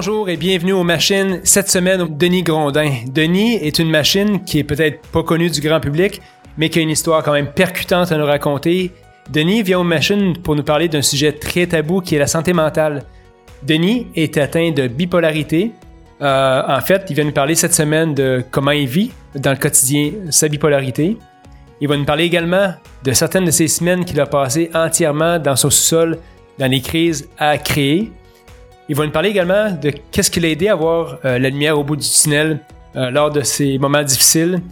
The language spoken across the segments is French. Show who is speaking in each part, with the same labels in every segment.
Speaker 1: Bonjour et bienvenue aux machines. Cette semaine, Denis Grondin. Denis est une machine qui est peut-être pas connue du grand public, mais qui a une histoire quand même percutante à nous raconter. Denis vient aux machines pour nous parler d'un sujet très tabou qui est la santé mentale. Denis est atteint de bipolarité. Euh, en fait, il vient nous parler cette semaine de comment il vit dans le quotidien sa bipolarité. Il va nous parler également de certaines de ces semaines qu'il a passées entièrement dans son sous-sol, dans les crises à créer. Il va nous parler également de qu'est-ce qui l'a aidé à voir euh, la lumière au bout du tunnel euh, lors de ces moments difficiles,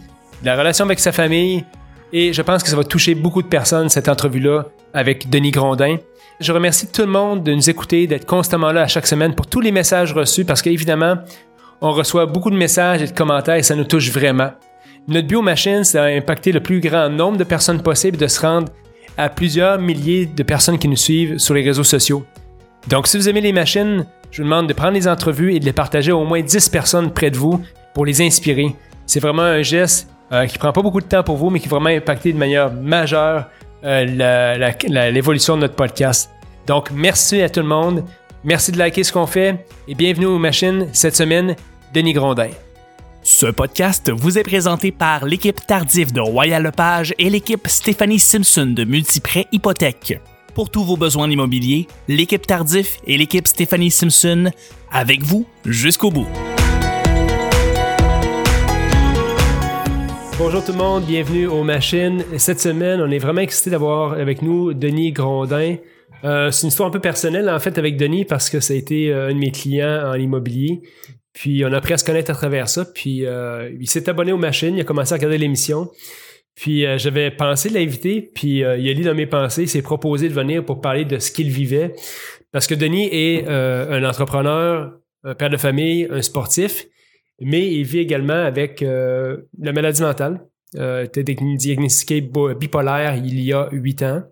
Speaker 1: la relation avec sa famille, et je pense que ça va toucher beaucoup de personnes, cette entrevue-là, avec Denis Grondin. Je remercie tout le monde de nous écouter, d'être constamment là à chaque semaine pour tous les messages reçus, parce qu'évidemment, on reçoit beaucoup de messages et de commentaires et ça nous touche vraiment. Notre biomachine, ça a impacté le plus grand nombre de personnes possible de se rendre à plusieurs milliers de personnes qui nous suivent sur les réseaux sociaux. Donc, si vous aimez les machines, je vous demande de prendre les entrevues et de les partager à au moins 10 personnes près de vous pour les inspirer. C'est vraiment un geste euh, qui prend pas beaucoup de temps pour vous, mais qui va vraiment impacter de manière majeure euh, l'évolution de notre podcast. Donc, merci à tout le monde. Merci de liker ce qu'on fait et bienvenue aux machines cette semaine, Denis Grondin.
Speaker 2: Ce podcast vous est présenté par l'équipe Tardif de Royal Lepage et l'équipe Stéphanie Simpson de Multiprêt Hypothèque pour tous vos besoins immobiliers, l'équipe Tardif et l'équipe Stéphanie Simpson avec vous jusqu'au bout.
Speaker 1: Bonjour tout le monde, bienvenue aux machines. Cette semaine, on est vraiment excité d'avoir avec nous Denis Grondin. Euh, c'est une histoire un peu personnelle en fait avec Denis parce que ça a été euh, un de mes clients en immobilier. Puis on a appris à se connaître à travers ça. Puis euh, il s'est abonné aux machines, il a commencé à regarder l'émission. Puis euh, j'avais pensé l'inviter, puis euh, il a lu dans mes pensées, il s'est proposé de venir pour parler de ce qu'il vivait. Parce que Denis est euh, un entrepreneur, un père de famille, un sportif, mais il vit également avec la maladie mentale. il a été diagnostiqué bipolaire il y a huit ans.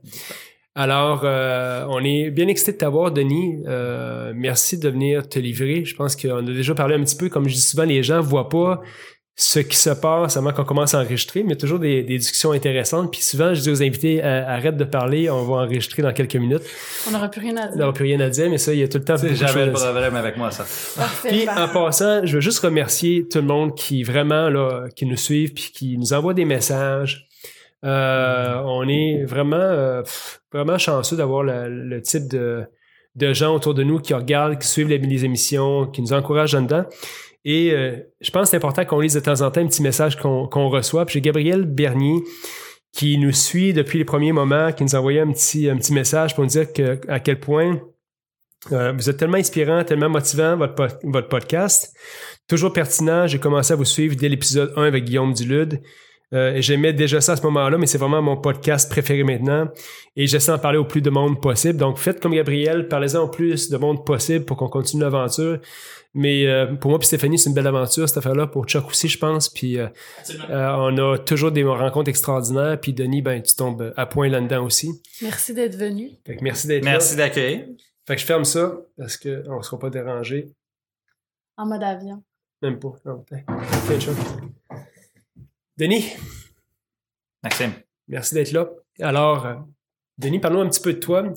Speaker 1: Alors, on est bien excité de t'avoir, Denis. merci de venir te livrer. Je pense qu'on a déjà parlé un petit peu, comme je dis souvent, les gens voient pas ce qui se passe avant qu'on commence à enregistrer, mais il y a toujours des, discussions intéressantes. Puis souvent, je dis aux invités, euh, arrête de parler, on va enregistrer dans quelques minutes.
Speaker 3: On n'aura plus rien à dire.
Speaker 1: On n'aura plus rien à dire, mais ça, il y a tout le temps.
Speaker 4: C'est jamais le problème avec moi, ça.
Speaker 1: puis en passant, je veux juste remercier tout le monde qui vraiment, là, qui nous suivent, puis qui nous envoie des messages. Euh, on est vraiment, euh, vraiment chanceux d'avoir le, type de, de gens autour de nous qui regardent, qui suivent les, les émissions, qui nous encouragent là-dedans. Et euh, je pense que c'est important qu'on lise de temps en temps un petit message qu'on reçoit. Puis j'ai Gabriel Bernier qui nous suit depuis les premiers moments, qui nous a envoyé un petit, un petit message pour nous dire à quel point euh, vous êtes tellement inspirant, tellement motivant, votre, votre podcast. Toujours pertinent. J'ai commencé à vous suivre dès l'épisode 1 avec Guillaume Dulude. Euh, J'aimais déjà ça à ce moment-là, mais c'est vraiment mon podcast préféré maintenant. Et j'essaie d'en parler au plus de monde possible. Donc, faites comme Gabriel, parlez-en au plus de monde possible pour qu'on continue l'aventure. Mais euh, pour moi puis Stéphanie, c'est une belle aventure cette affaire-là. Pour Chuck aussi, je pense. Puis euh, euh, on a toujours des rencontres extraordinaires. Puis Denis, ben tu tombes à point là-dedans aussi.
Speaker 3: Merci d'être venu.
Speaker 1: merci d'être.
Speaker 4: Merci d'accueillir.
Speaker 1: Fait que je ferme ça parce qu'on ne sera pas dérangé.
Speaker 3: En mode avion.
Speaker 1: Même pas. Non, Denis?
Speaker 4: Maxime.
Speaker 1: Merci d'être là. Alors, Denis, parlons un petit peu de toi.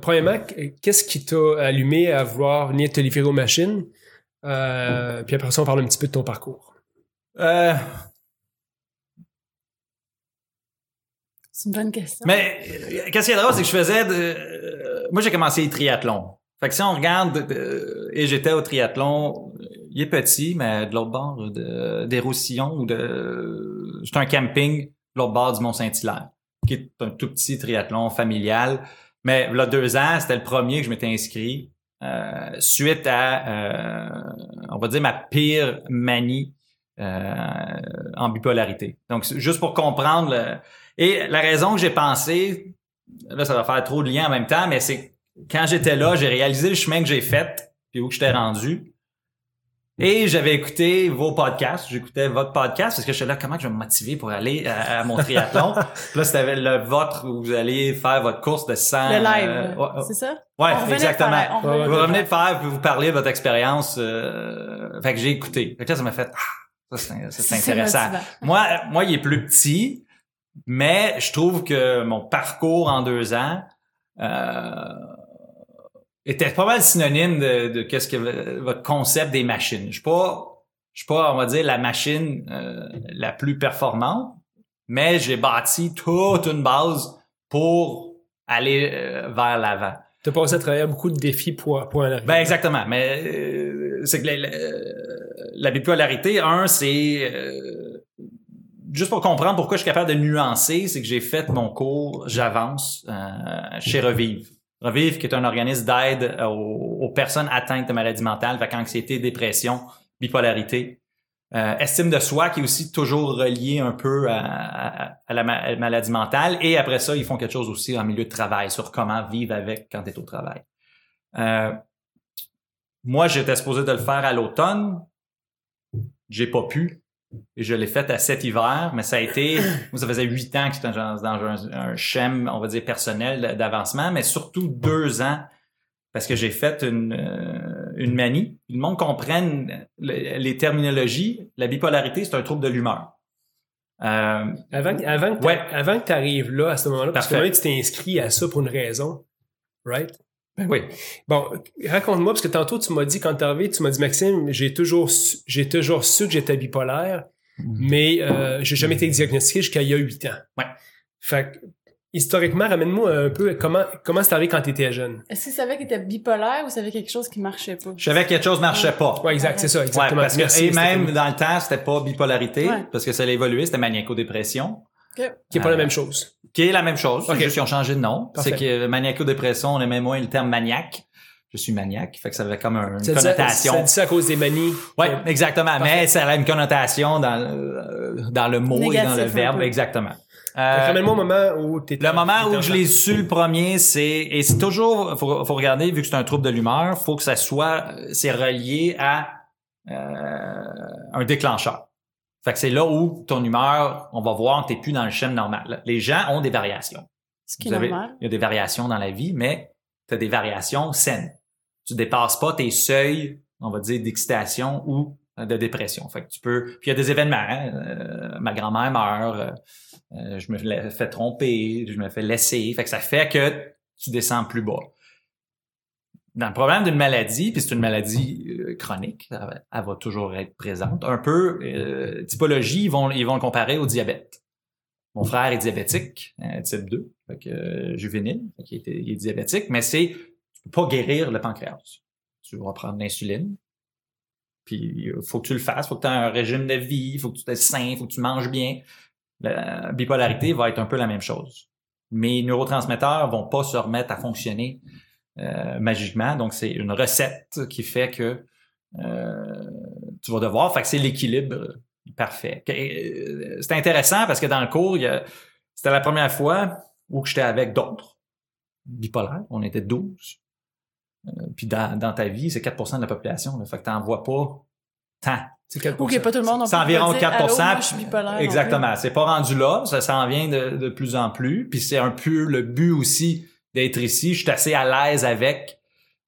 Speaker 1: premièrement, qu'est-ce qui t'a allumé à vouloir venir te livrer aux machines? Euh, puis après ça, on parle un petit peu de ton parcours.
Speaker 4: Euh...
Speaker 3: C'est une bonne question.
Speaker 4: Mais qu'est-ce qui est drôle, c'est que je faisais de... Moi, j'ai commencé le triathlon. Fait que si on regarde, et j'étais au triathlon, il est petit, mais de l'autre bord de, des Roussillons ou de... J'étais un camping de l'autre bord du Mont-Saint-Hilaire, qui est un tout petit triathlon familial. Mais là, deux ans, c'était le premier que je m'étais inscrit. Euh, suite à, euh, on va dire, ma pire manie euh, en bipolarité. Donc, juste pour comprendre. Et la raison que j'ai pensé, là, ça va faire trop de liens en même temps, mais c'est quand j'étais là, j'ai réalisé le chemin que j'ai fait, puis où que j'étais rendu. Et j'avais écouté vos podcasts, j'écoutais votre podcast parce que je suis là, comment je vais me motiver pour aller à, mon triathlon? là, c'était le vôtre où vous allez faire votre course de 100...
Speaker 3: Le live, euh, c'est ça?
Speaker 4: Ouais, exactement. vous revenez de faire, puis vous parlez de votre expérience. Euh, fait que j'ai écouté. Fait que ça m'a fait, ah, ça c'est intéressant. Moi, moi, il est plus petit, mais je trouve que mon parcours en deux ans, euh, était pas mal synonyme de, de qu'est-ce que votre concept des machines. Je suis pas, je suis pas, on va dire, la machine euh, la plus performante, mais j'ai bâti toute une base pour aller euh, vers l'avant.
Speaker 5: Tu as passé à travers beaucoup de défis pour, pour en.
Speaker 4: Ben exactement, mais euh, c'est que la, la, bipolarité, un, c'est juste pour comprendre pourquoi je suis capable de nuancer, c'est que j'ai fait mon cours, j'avance chez Revive. Revive, qui est un organisme d'aide aux, personnes atteintes de maladies mentales, avec anxiété, dépression, bipolarité. Euh, estime de soi qui est aussi toujours relié un peu à, la maladie mentale. Et après ça, ils font quelque chose aussi en milieu de travail sur comment vivre avec quand tu es au travail. Euh, moi, j'étais supposé de le faire à l'automne. J'ai pas pu. Et je l'ai fait à cet hiver, mais ça a été, moi, ça faisait huit ans que j'étais dans, un, un on va dire, personnel d'avancement, mais surtout deux ans parce que j'ai fait une, euh, une manie. Le monde comprenne les terminologies. La bipolarité, c'est un trouble de l'humeur.
Speaker 5: Euh, avant, avant, que avant que tu arrives là, à ce moment-là, parce que tu t'es inscrit à ça pour une raison, right?
Speaker 4: Ben oui.
Speaker 5: Bon, raconte-moi, parce que tantôt, tu m'as dit, quand t'es arrivé, tu m'as dit, Maxime, j'ai toujours, su, j'ai toujours su que j'étais bipolaire, mm-hmm. mais euh, j'ai jamais été diagnostiqué jusqu'à il y a huit ans.
Speaker 4: Ouais.
Speaker 5: Fait historiquement, ramène-moi un peu comment comment c'est arrivé quand tu étais jeune.
Speaker 3: Est-ce que tu savais que tu bipolaire ou savais quelque chose qui marchait pas?
Speaker 4: Je savais que quelque chose marchait pas.
Speaker 5: Ouais, exact, c'est ça, exactement.
Speaker 4: parce que, et même dans le temps, c'était pas bipolarité, parce que ça a évolué, c'était maniaco-dépression.
Speaker 5: Qui est pas la même chose.
Speaker 4: Qui est la même chose. Okay. Juste qu'ils ont changé de nom. C'est que maniaco-dépression, on aimait moins le terme maniaque. Je suis maniaque, fait que ça avait comme une connotation.
Speaker 5: Ça, dit ça à cause des manies.
Speaker 4: Oui, exactement. Mais ça a une connotation dans, euh, dans le mot et dans le verbe, exactement.
Speaker 5: Euh, Ramène-moi au moment où
Speaker 4: Le moment où je l'ai su le premier, c'est et c'est toujours faut, faut regarder vu que c'est un trouble de l'humeur, faut que ça soit c'est relié à euh, un déclencheur. Fait que c'est là où ton humeur, on va voir, t'es plus dans le schéma normal. Les gens ont des variations.
Speaker 3: Ce qui est normal.
Speaker 4: Il y a des variations dans la vie, mais tu as des variations saines. Tu dépasses pas tes seuils, on va dire, d'excitation ou de dépression. Fait que tu peux. Puis il y a des événements. Hein? Euh, ma grand-mère meurt. Euh, je me fais tromper, je me fais laisser. Fait que ça fait que tu descends plus bas. Dans le problème d'une maladie, puis c'est une maladie euh, chronique, elle va, toujours être présente. Un peu, euh, typologie, ils vont, ils vont le comparer au diabète. Mon frère est diabétique, type 2, fait juvénile, il, est, diabétique, mais c'est, tu peux pas guérir le pancréas. Tu vas prendre l'insuline, puis faut que tu le fasses, faut que tu aies un régime de vie, faut que tu sois sain, faut que tu manges bien. La bipolarité va être un peu la même chose. Mes neurotransmetteurs vont pas se remettre à fonctionner euh, magiquement. Donc, c'est une recette qui fait que euh, tu vas devoir. Fait que c'est l'équilibre parfait. Euh, c'est intéressant parce que dans le cours, c'était la première fois où j'étais avec d'autres bipolaires. On était 12. puis dans, ta vie, c'est 4% de la population. Fait que tu n'en vois pas tant.
Speaker 3: Pas tout le monde.
Speaker 4: C'est environ 4% Exactement. C'est pas rendu là. Ça s'en vient de, de, plus en plus. Puis c'est un peu le but aussi d'être ici. Je suis assez à l'aise avec.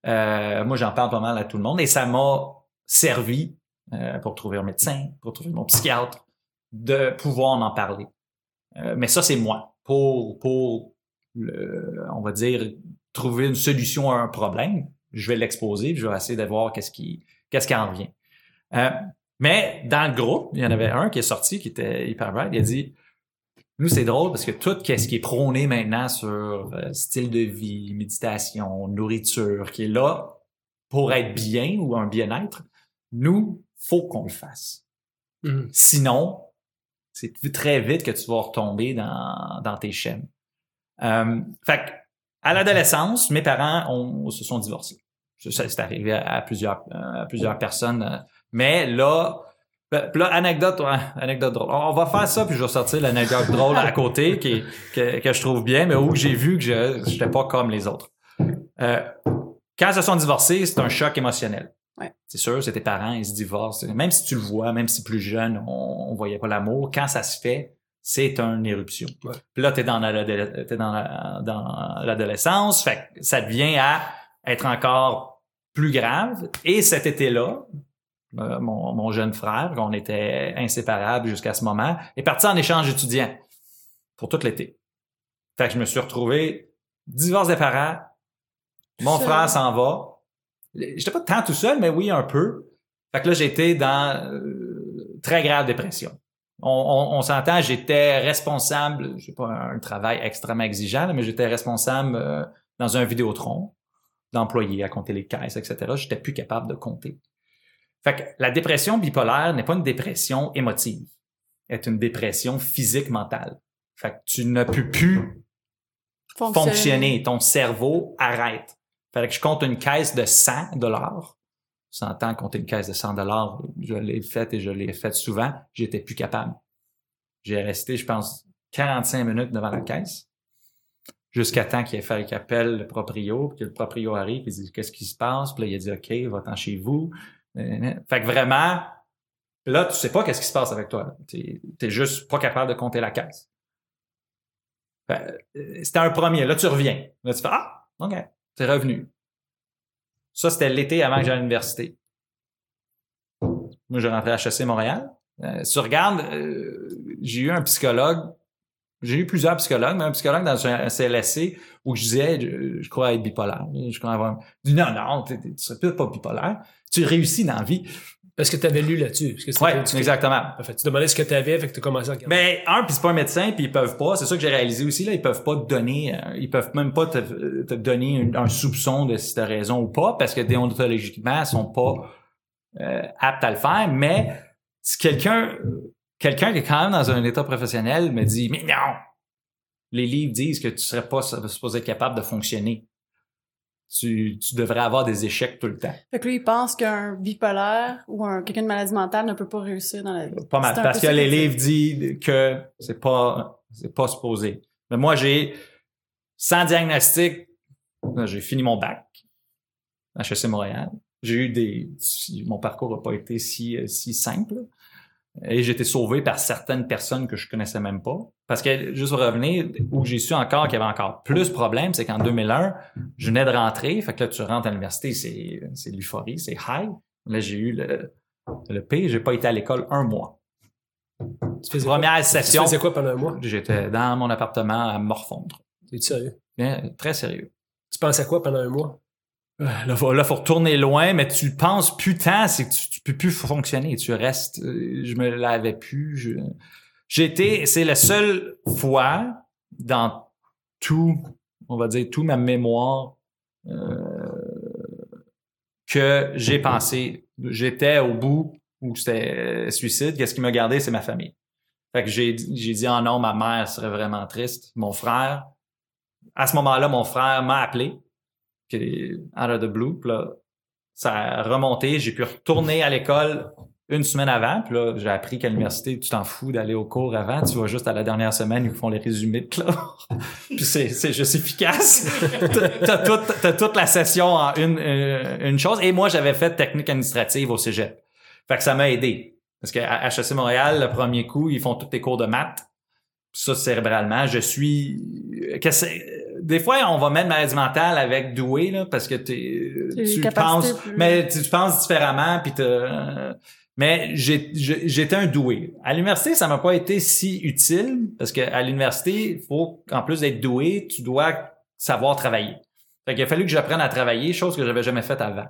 Speaker 4: Euh, moi, j'en parle pas mal à tout le monde. Et ça m'a servi euh, pour trouver un médecin, pour trouver mon psychiatre, de pouvoir en parler. Euh, mais ça, c'est moi. Pour, pour le, on va dire, trouver une solution à un problème, je vais l'exposer, je vais essayer de voir qu'est-ce qui, qu'est-ce qui en revient. Euh, mais dans le groupe, il y en avait un qui est sorti, qui était hyper bright. Il a dit, nous, c'est drôle parce que tout ce qui est prôné maintenant sur euh, style de vie, méditation, nourriture, qui est là pour être bien ou un bien-être, nous, faut qu'on le fasse. Mm-hmm. Sinon, c'est très vite que tu vas retomber dans, dans tes chaînes. Euh, fait à l'adolescence, mes parents ont, se sont divorcés. C'est arrivé à, plusieurs, à plusieurs personnes euh, mais là, ben, là, anecdote, anecdote drôle. On va faire ça, puis je vais sortir l'anecdote drôle à côté qui, que, que je trouve bien, mais où j'ai vu que je n'étais pas comme les autres. Euh, quand ils se sont divorcés, c'est un choc émotionnel.
Speaker 3: Ouais.
Speaker 4: C'est sûr, c'est tes parents, ils se divorcent. Même si tu le vois, même si plus jeune, on, on voyait pas l'amour, quand ça se fait, c'est une éruption. Puis là, t'es dans dans l'adolescence, fait que ça devient à être encore plus grave. Et cet été-là, euh, mon, jeune frère, qu'on était inséparables jusqu'à ce moment, est parti en échange étudiant pour tout l'été. Fait que je me suis retrouvé divorce des parents, Mon
Speaker 3: seul.
Speaker 4: frère s'en va. J'étais pas tant tout seul, mais oui, un peu. Fait que là, j'étais dans euh, très grave dépression. On, on, on s'entend, j'étais responsable, j'ai pas un travail extrêmement exigeant, mais j'étais responsable euh, dans un vidéotron d'employés à compter les caisses, etc. J'étais plus capable de compter. Fait que la dépression bipolaire n'est pas une dépression émotive, est une dépression physique mentale. Fait que tu ne peux plus fonctionner. Ton cerveau arrête. Fait que je compte une caisse de 100 dollars. Tu s'entend compter une caisse de 100 dollars. Je l'ai faite et je l'ai faite souvent. J'étais plus capable. J'ai resté, je pense, 45 minutes devant la caisse. Jusqu'à temps qu'il ait fallu qu'il appelle le proprio, puis que le proprio arrive, il dit qu'est-ce qui se passe, puis là, il a dit OK, va-t'en chez vous. Fait que vraiment, là, tu sais pas qu'est-ce qui se passe avec toi. T'es es juste pas capable de compter la. Fait, euh, C'était un premier. Là, tu reviens. Là, tu fais Ah, OK, t'es revenu. Ça, c'était l'été avant que j'aille à l'université. Moi, je rentrais à HEC Montréal. Euh, si tu regardes, euh, j'ai eu un psychologue. J'ai eu plusieurs psychologues, mais un psychologue dans un CLSC où je disais, je, je crois être bipolaire. Je crois avoir... Il dit, non, non, tu serais peut-être pas bipolaire. Tu réussis dans la vie.
Speaker 5: Parce que tu avais lu là-dessus. Parce que c'était-
Speaker 4: Ouais,
Speaker 5: tu-
Speaker 4: exactement.
Speaker 5: Tu demandais ce que tu avais, fait que tu as commencé à regarder.
Speaker 4: Mais un, puis c'est pas un médecin, puis ils peuvent pas. C'est ça que j'ai réalisé aussi là. Ils peuvent pas te donner, euh, ils peuvent même pas te, te donner un, un soupçon de si t'as raison ou pas, parce que déontologiquement, ils sont pas euh, aptes à le faire. Mais si quelqu'un, quelqu'un qui est quand même dans un état professionnel me dit, mais non, les livres disent que tu serais pas supposé être capable de fonctionner. Tu, tu devrais avoir des échecs tout le temps.
Speaker 3: Fait que lui, il pense qu'un bipolaire ou un quelqu'un de maladie mentale ne peut pas réussir dans la vie.
Speaker 4: Pas mal. Parce que les livres disent que c'est pas, c'est pas supposé. Mais moi, j'ai, sans diagnostic, j'ai fini mon bac à HEC Montréal. J'ai eu des, mon parcours n'a pas été si, euh, si simple. Et été sauvé par certaines personnes que je connaissais même pas. Parce que, juste pour revenir, où j'ai su encore qu'il y avait encore plus de problèmes, c'est qu'en 2001, je venais de rentrer. Fait que là, tu rentres à l'université, c'est, c'est l'euphorie, c'est high. Là, j'ai eu le, le P, j'ai pas été à l'école un mois.
Speaker 5: tu faisais
Speaker 4: Première
Speaker 5: quoi? Tu
Speaker 4: session,
Speaker 5: faisais quoi pendant un mois?
Speaker 4: j'étais dans mon appartement à morfondre.
Speaker 5: T'es sérieux?
Speaker 4: Bien, très sérieux.
Speaker 5: Tu penses à quoi pendant un mois?
Speaker 4: Ah, Là, faut, faut retourner loin, mais tu penses plus tant, c'est que tu, tu peux plus fonctionner. Tu restes, euh, je me lavais plus. J'étais, c'est la seule fois dans tout, on va dire, tout ma mémoire euh, que j'ai pensé, j'étais au bout où c'était euh, suicide. Qu'est-ce qui m'a gardé, c'est ma famille. Fait que j'ai, j'ai dit, oh non, ma mère serait vraiment triste. Mon frère, à ce moment-là, mon frère m'a appelé qui est out of the blue. Puis là, ça a remonté. J'ai pu retourner à l'école une semaine avant. Puis là, j'ai appris qu'à l'université, tu t'en fous d'aller au cours avant. Tu vas juste à la dernière semaine ils font les résumés de classe. Puis c'est, c'est juste efficace. T'as- toute, t'as toute la session en une, euh, une chose. Et moi, j'avais fait technique administrative au cégep. Fait que ça m'a aidé. Parce qu'à HEC Montréal, le premier coup, ils font tous tes cours de maths. Ça, cérébralement, je suis... que Des fois, on va mettre maladie mentale avec doué, là, parce que tu penses...
Speaker 3: plus-
Speaker 4: Mais tu, tu penses différemment, puis mais j'étais un doué. À l'université, ça m'a pas été si utile, parce qu'à l'université, il faut, en plus d'être doué, tu dois savoir travailler. Fait qu'il a fallu que j'apprenne à travailler, chose que j'avais jamais faite avant.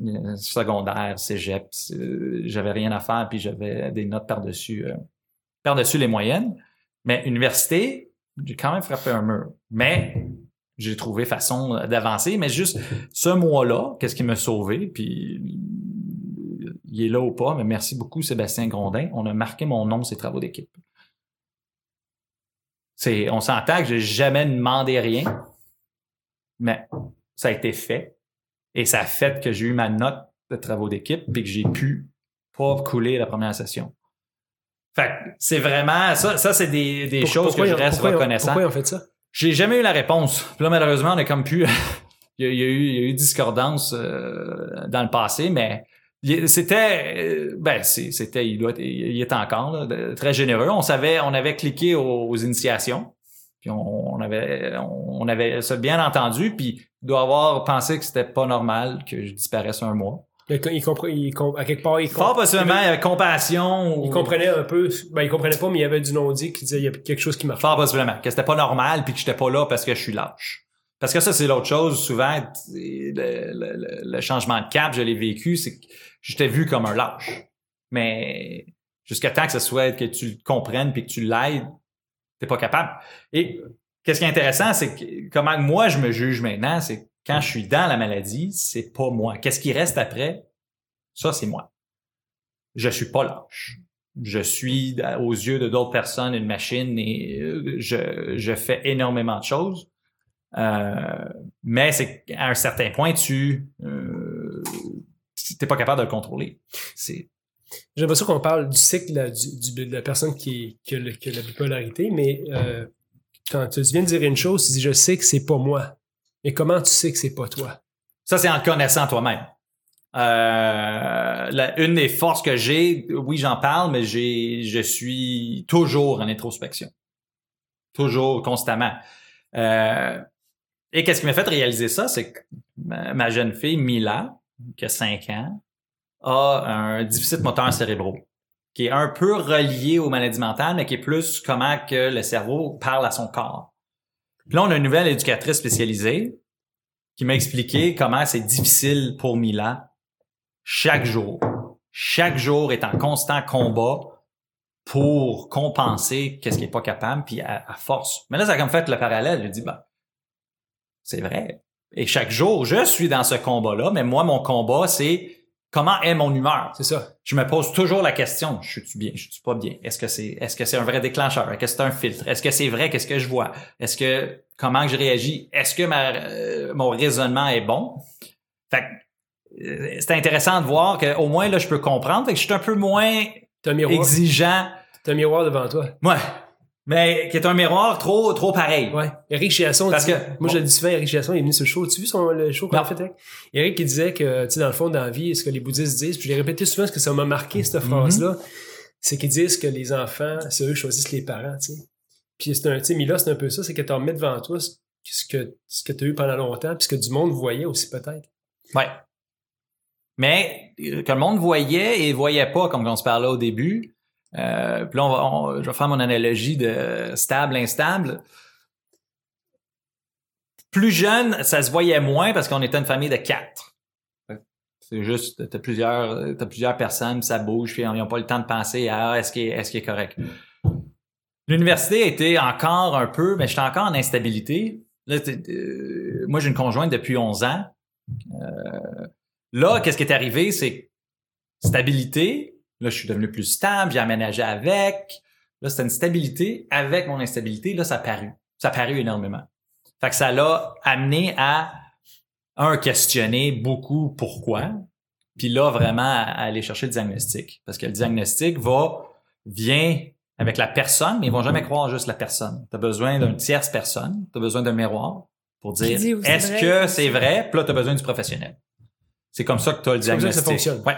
Speaker 4: Euh, Secondaire, cégep, euh, j'avais rien à faire, puis j'avais des notes par-dessus euh, par-dessus les moyennes. Mais université, j'ai quand même frappé un mur. Mais j'ai trouvé façon d'avancer. Mais juste ce mois-là, qu'est-ce qui m'a sauvé, puis il est là ou pas, mais merci beaucoup Sébastien Grondin. On a marqué mon nom ses travaux d'équipe. C'est, on s'entend que j'ai jamais demandé rien, mais ça a été fait. Et ça a fait que j'ai eu ma note de travaux d'équipe puis que j'ai pu pas couler la première session. Fait que c'est vraiment, ça, ça c'est des, des
Speaker 5: Pour-
Speaker 4: choses que je reste
Speaker 5: pourquoi
Speaker 4: reconnaissant.
Speaker 5: Pourquoi ont fait ça?
Speaker 4: J'ai jamais eu la réponse. Puis là, malheureusement, on est comme plus. il, y a, il y a eu, il y a eu discordance euh, dans le passé, mais c'était, euh, ben, c'était, il doit, être- il est encore là, de- très généreux. On savait, on avait cliqué aux, aux initiations, puis on, on avait, on avait ça bien entendu, puis il doit avoir pensé que c'était pas normal que je disparaisse un mois.
Speaker 5: Il, il compre- il com- à quelque part, il,
Speaker 4: Fort possiblement, il avait compassion. ou-
Speaker 5: il comprenait un peu. Ben, il comprenait pas, mais il y avait du non-dit qui disait il y a quelque chose qui marche.
Speaker 4: Fort possiblement que c'était pas normal, puis que j'étais pas là parce que je suis lâche. Parce que ça, c'est l'autre chose. Souvent, le, le- changement de cap, je l'ai vécu, c'est que j'étais vu comme un lâche. Mais jusqu'à temps que ce soit que tu le comprennes puis que tu l'aides, t'es pas capable. Et qu'est-ce qui est intéressant, c'est que comment moi je me juge maintenant, c'est que quand je suis dans la maladie, c'est pas moi. Qu'est-ce qui reste après? Ça, c'est moi. Je suis pas lâche. Je suis, aux yeux de d'autres personnes, une machine et euh, je, je fais énormément de choses. Euh, mais c'est qu'à un certain point, tu euh, t'es pas capable de le contrôler. C'est
Speaker 1: J'ai l'impression qu'on parle du cycle là, du, du- de la personne qui, qui, a, le- qui a la bipolarité, mais euh, quand tu viens de dire une chose, tu dis je sais que c'est pas moi. Mais comment tu sais que c'est pas toi?
Speaker 4: Ça, c'est en connaissant toi-même. Euh, une des forces que j'ai, oui, j'en parle, mais j'ai, je suis toujours en introspection. Toujours, constamment. Euh, et qu'est-ce qui m'a fait réaliser ça? C'est que ma, ma jeune fille, Mila, qui a 5 ans, a un déficit moteur cérébraux, qui est un peu relié aux maladies mentales, mais qui est plus comment que le cerveau parle à son corps. Puis là, on a une nouvelle éducatrice spécialisée qui m'a expliqué comment c'est difficile pour Mila chaque jour. Chaque jour est en constant combat pour compenser qu'est-ce qu'il est pas capable, puis à, à force. Mais là, ça a comme fait le parallèle. Je dis, ben, c'est vrai. Et chaque jour, je suis dans ce combat-là, mais moi, mon combat, c'est comment est mon humeur?
Speaker 1: C'est ça.
Speaker 4: Je me pose toujours la question, je suis bien, je suis pas bien? Est-ce que c'est est-ce que c'est un vrai déclencheur? Est-ce que c'est un filtre? Est-ce que c'est vrai? Qu'est-ce que je vois? Est-ce que comment que je réagis? Est-ce que ma, euh, mon raisonnement est bon? Fait que, euh, c'est intéressant de voir que au moins là je peux comprendre, fait que je suis un peu moins
Speaker 1: un
Speaker 4: exigeant.
Speaker 1: T'as un miroir devant toi.
Speaker 4: Ouais. Mais qui est un miroir trop trop pareil.
Speaker 1: Ouais. Eric Chiasson,
Speaker 4: Parce
Speaker 1: dit-
Speaker 4: que-
Speaker 1: moi
Speaker 4: bon.
Speaker 1: je le dis souvent, Eric Chiasson, il est venu sur le show. Tu as vu son, le show qu'on a fait avec? Eric qui disait que, tu sais, dans le fond, dans la vie, ce que les bouddhistes disent, puis je l'ai répété souvent parce que ça m'a marqué, cette phrase-là, c'est qu'ils disent que les enfants, c'est eux qui choisissent les parents, tu sais. Puis c'est un, tu sais, Mila, c'est un peu ça, c'est que tu remets devant toi ce ce que, ce que tu as eu pendant longtemps, puis ce que du monde voyait aussi peut-être.
Speaker 4: Ouais. Mais euh, que le monde voyait et voyait pas, comme on se parlait au début. Euh, puis là, je vais faire mon analogie de stable, instable. Plus jeune, ça se voyait moins parce qu'on était une famille de quatre. C'est juste, t'as plusieurs, t'as plusieurs personnes, ça bouge, puis ils n'ont pas le temps de penser à ah, est-ce qu'il est, correct. L'université était encore un peu, mais j'étais encore en instabilité. Là, euh, moi, j'ai une conjointe depuis 11 ans. Là, qu'est-ce qui est arrivé, c'est stabilité. Là, je suis devenu plus stable, j'ai aménagé avec. Là, c'était une stabilité. Avec mon instabilité, là, ça a paru. Ça a paru énormément. Fait que ça l'a amené à, un, questionner beaucoup pourquoi. Puis là, vraiment, à aller chercher le diagnostic. Parce que le diagnostic va, vient avec la personne, mais ils vont jamais croire juste la personne. Tu as besoin d'une tierce personne, tu as besoin d'un miroir pour dire est-ce que c'est vrai, puis là, tu as besoin du professionnel. C'est comme ça que tu as le diagnostic.
Speaker 1: ça fonctionne.
Speaker 4: Ouais.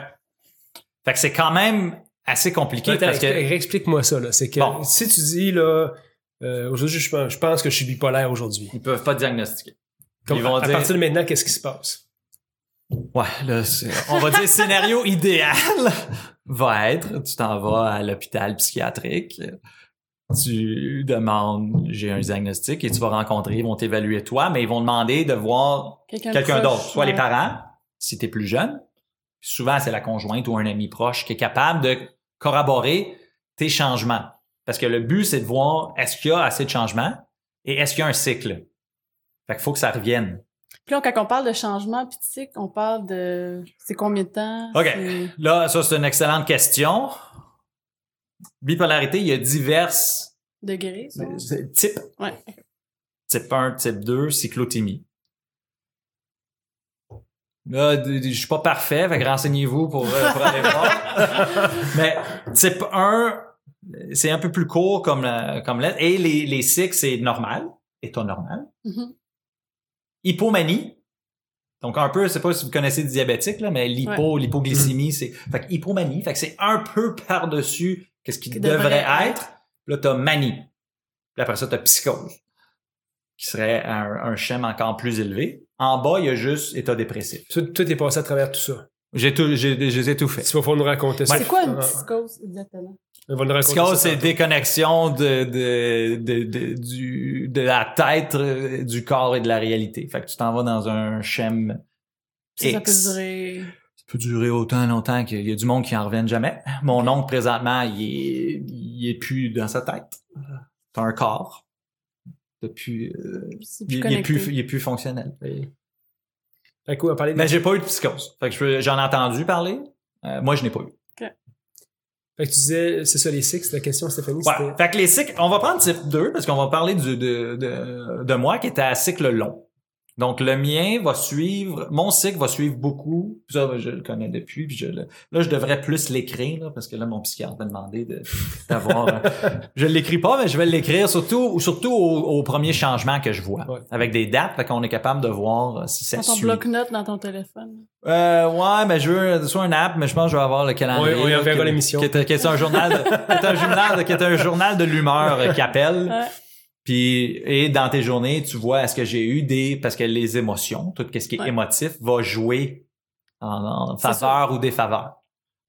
Speaker 4: Fait que c'est quand même assez compliqué
Speaker 1: Attends,
Speaker 4: parce que
Speaker 1: expli- Explique-moi ça, là. C'est que
Speaker 4: Bon.
Speaker 1: si tu dis, là, euh, aujourd'hui, je pense, je pense que je suis bipolaire aujourd'hui.
Speaker 4: ils peuvent pas diagnostiquer.
Speaker 1: Comme-
Speaker 4: Ils vont
Speaker 1: à
Speaker 4: dire-
Speaker 1: partir de maintenant, qu'est-ce qui se passe?
Speaker 4: Ouais, là, c'est- on va dire scénario idéal va être, tu t'en vas à l'hôpital psychiatrique, tu demandes, j'ai un diagnostic et tu vas rencontrer, ils vont t'évaluer toi, mais ils vont demander de voir
Speaker 3: Quelqu'un
Speaker 4: d'autre, soit les parents, si tu es plus jeune. Souvent, c'est la conjointe ou un ami proche qui est capable de corroborer tes changements. Parce que le but, c'est de voir est-ce qu'il y a assez de changements et est-ce qu'il y a un cycle? Fait qu'il faut que ça revienne.
Speaker 3: Puis là, quand on parle de changement puis de cycle, on parle de c'est combien de temps?
Speaker 4: OK. Là, ça, c'est une excellente question. Bipolarité, il y a diverses
Speaker 3: Degrés,
Speaker 4: types.
Speaker 3: Ouais.
Speaker 4: Type 1, type 2, cyclotémie. Je suis pas parfait, fait que renseignez-vous pour, euh, pour aller voir. Mais type 1, c'est un peu plus court comme, comme lettre. Et les, les cycles, c'est normal, état normal.
Speaker 3: Mhm.
Speaker 4: Hypomanie. Donc un peu, je sais pas si vous connaissez du diabétique, là, mais l'hypo, l'hypoglycémie, c'est. Fait que hypomanie, fait que c'est un peu par-dessus qu'est-ce qui devrait,
Speaker 3: devrait
Speaker 4: être. Là, t'as manie. Puis après ça, t'as psychose. Qui serait un, un schème encore plus élevé. En bas, il y a juste état dépressif.
Speaker 1: Toi, t'es passé à travers tout ça.
Speaker 4: J'ai tout, j'ai, j'ai tout fait.
Speaker 1: Tu vas pouvoir nous raconter ça.
Speaker 3: C'est quoi une
Speaker 1: Ah.
Speaker 3: psychose exactement?
Speaker 4: Psychose, c'est déconnexion de, de, de, de, du, de la tête, euh, du corps et de la réalité. Fait que tu t'en vas dans un schéma
Speaker 3: Ça, ça peut
Speaker 4: X.
Speaker 3: durer.
Speaker 4: Ça peut durer autant longtemps qu'il y a du monde qui en revienne jamais. Mon oncle, présentement, il est, il est plus dans sa tête. T'as un corps. Depuis, euh, il, il est plus, il est plus fonctionnel.
Speaker 1: Fait que, on va parler de-
Speaker 4: Mais j'ai pas eu de psychose. Fait que je- j'en ai entendu parler. Euh, moi, je n'ai pas eu.
Speaker 1: Fait que tu disais, c'est ça les six, la question, Stéphanie,
Speaker 4: Ouais. Fait que les cycles, on va prendre type 2 parce qu'on va parler du, de, de, de moi qui était à cycle long. Donc, le mien va suivre, mon cycle va suivre beaucoup. Ça, je le connais depuis. Puis je, le- là, je devrais plus l'écrire là, parce que là, mon psychiatre m'a demandé de, d'avoir. euh, je l'écris pas, mais je vais l'écrire surtout, surtout au, au premier changement que je vois.
Speaker 1: Ouais.
Speaker 4: Avec des dates, fait qu'on est capable de voir euh, si ça
Speaker 3: Dans ton
Speaker 4: suit.
Speaker 3: bloc-notes dans ton téléphone.
Speaker 4: Euh, ouais, mais je veux soit une app, mais je pense que je vais avoir le calendrier.
Speaker 1: On- on y
Speaker 4: là,
Speaker 1: enverra
Speaker 4: qui-
Speaker 1: l'émission.
Speaker 4: Qui est, un journal, de, qui est un journal, qui est un journal de l'humeur euh, qui appelle.
Speaker 3: Ouais.
Speaker 4: Puis et dans tes journées, tu vois est-ce que j'ai eu des parce que les émotions, tout ce qui est
Speaker 3: Ouais.
Speaker 4: émotif va jouer en, faveur ou défaveur.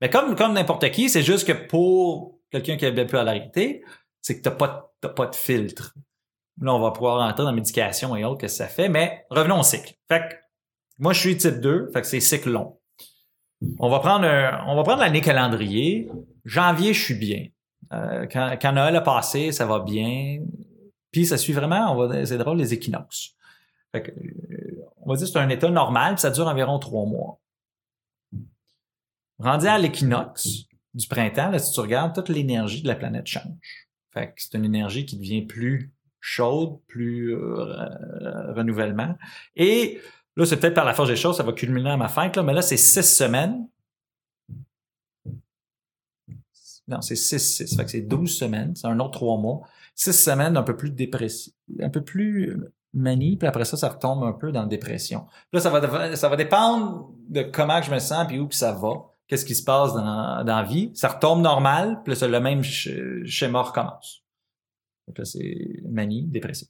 Speaker 4: Mais comme comme n'importe qui, c'est juste que pour quelqu'un qui est plus à la réalité, c'est que t'as pas t'as pas de filtre. Là, on va pouvoir entrer dans la médication et autres, qu'est-ce que ça fait, mais revenons au cycle. Fait que moi, je suis type 2, fait que c'est cycle long. On va prendre un- on va prendre l'année calendrier. Janvier, je suis bien. Euh, quand, quand Noël a passé, ça va bien. Puis ça suit vraiment, on va, c'est drôle, les équinoxes. Fait que, euh, on va dire que c'est un état normal, ça dure environ trois mois. Rendu à l'équinoxe du printemps, là, si tu regardes, toute l'énergie de la planète change. Fait que c'est une énergie qui devient plus chaude, plus euh, renouvellement. Et là, c'est peut-être par la force des choses, ça va culminer à ma fête, là, mais là, c'est six semaines. Non, c'est six, six. Fait que c'est 12 semaines. C'est un autre trois mois. Six semaines un peu plus dépressif, un peu plus euh, manie, puis après ça, ça retombe un peu dans la dépression. Puis là, ça va, ça va dépendre de comment je me sens, puis où que ça va, qu'est-ce qui se passe dans, dans la vie. Ça retombe normal, puis là, le même sch- schéma recommence. Donc là, c'est manie, dépressif.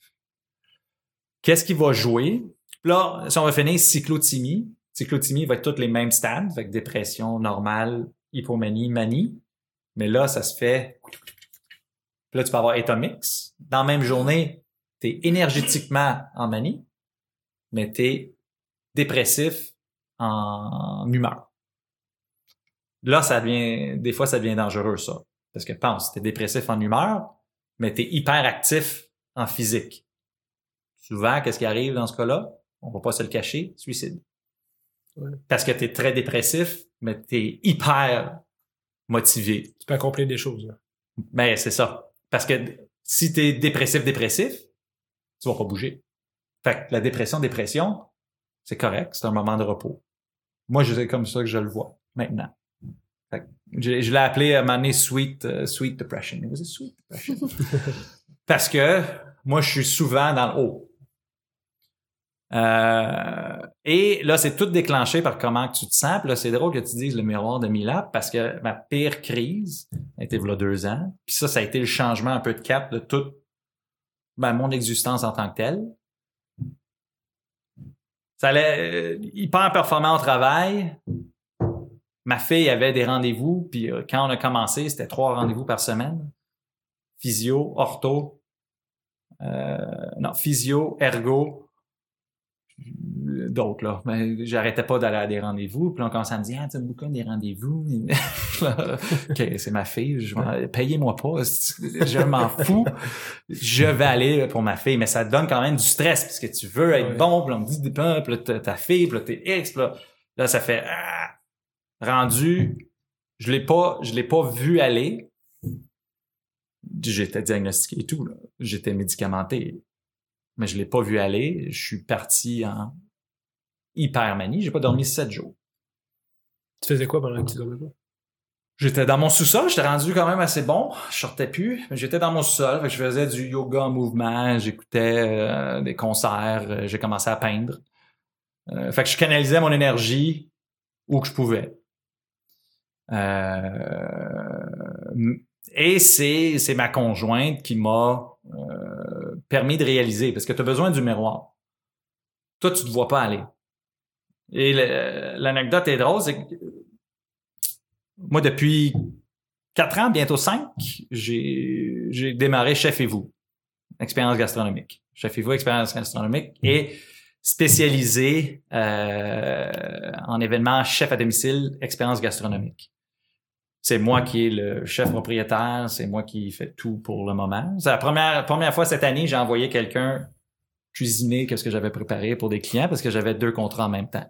Speaker 4: Qu'est-ce qui va jouer? Puis là, si on va finir cyclothymie, cyclothymie va être tous les mêmes stades, que dépression normale, hypomanie, manie. Mais là, ça se fait. Puis là, tu peux avoir état mix. Dans la même journée, tu es énergétiquement en manie, mais tu es dépressif en humeur. Là, ça devient, des fois, ça devient dangereux, ça. Parce que pense, tu es dépressif en humeur, mais tu es hyper actif en physique. Souvent, qu'est-ce qui arrive dans ce cas-là? On va pas se le cacher, suicide.
Speaker 1: Ouais.
Speaker 4: Parce que tu es très dépressif, mais tu es hyper motivé.
Speaker 1: Tu peux accomplir des choses. là.
Speaker 4: Ben, c'est ça. Parce que si tu es dépressif, dépressif, tu vas pas bouger. Fait que la dépression, dépression, c'est correct, c'est un moment de repos. Moi, je c'est comme ça que je le vois maintenant. Fait que je, je l'ai appelé à un moment donné sweet, euh, sweet depression. It was a sweet depression. Parce que moi, je suis souvent dans le haut. Euh, et là, c'est tout déclenché par comment tu te sens. Là, c'est drôle que tu dises le miroir de Milap parce que ma pire crise a été a deux ans. Puis ça, ça a été le changement un peu de cap de toute ben, mon existence en tant que telle. Ça allait euh, hyper performant au travail. Ma fille avait des rendez-vous, puis euh, quand on a commencé, c'était trois rendez-vous par semaine. Physio, ortho, euh, non, physio, ergo, d'autres, là. Mais j'arrêtais pas d'aller à des rendez-vous. Puis là, on commençait à me dire, ah, tu as beaucoup des rendez-vous. OK, c'est ma fille. Je Payez-moi pas. Je m'en fous. Je vais aller pour ma fille. Mais ça te donne quand même du stress parce que tu veux être
Speaker 1: Ouais.
Speaker 4: bon. Puis on me dit, puis là, t'as ta fille, puis là, t'es X. Puis là, là, ça fait, ah, rendu, je l'ai pas, je l'ai pas vu aller. J'étais diagnostiqué et tout, là. J'étais médicamenté. Mais je l'ai pas vu aller. Je suis parti en hypermanie. J'ai pas dormi sept jours.
Speaker 1: Tu faisais quoi pendant que tu dormais pas?
Speaker 4: J'étais dans mon sous-sol, j'étais rendu quand même assez bon. Je sortais plus, mais j'étais dans mon sous-sol. fait que Je faisais du yoga en mouvement, j'écoutais euh, des concerts, euh, j'ai commencé à peindre. Euh, fait que je canalisais mon énergie où que je pouvais. Et c'est c'est ma conjointe qui m'a permis de réaliser parce que tu as besoin du miroir. Toi, tu te vois pas aller. Et l'anecdote est drôle, c'est que moi, depuis quatre ans, bientôt cinq, j'ai, j'ai démarré Chef et vous, expérience gastronomique. Chef et vous, expérience gastronomique et spécialisé euh, en événements chef à domicile, expérience gastronomique. C'est moi qui est le chef propriétaire, c'est moi qui fais tout pour le moment. C'est la première, première fois cette année, j'ai envoyé quelqu'un cuisiner qu'est-ce que j'avais préparé pour des clients parce que j'avais deux contrats en même temps.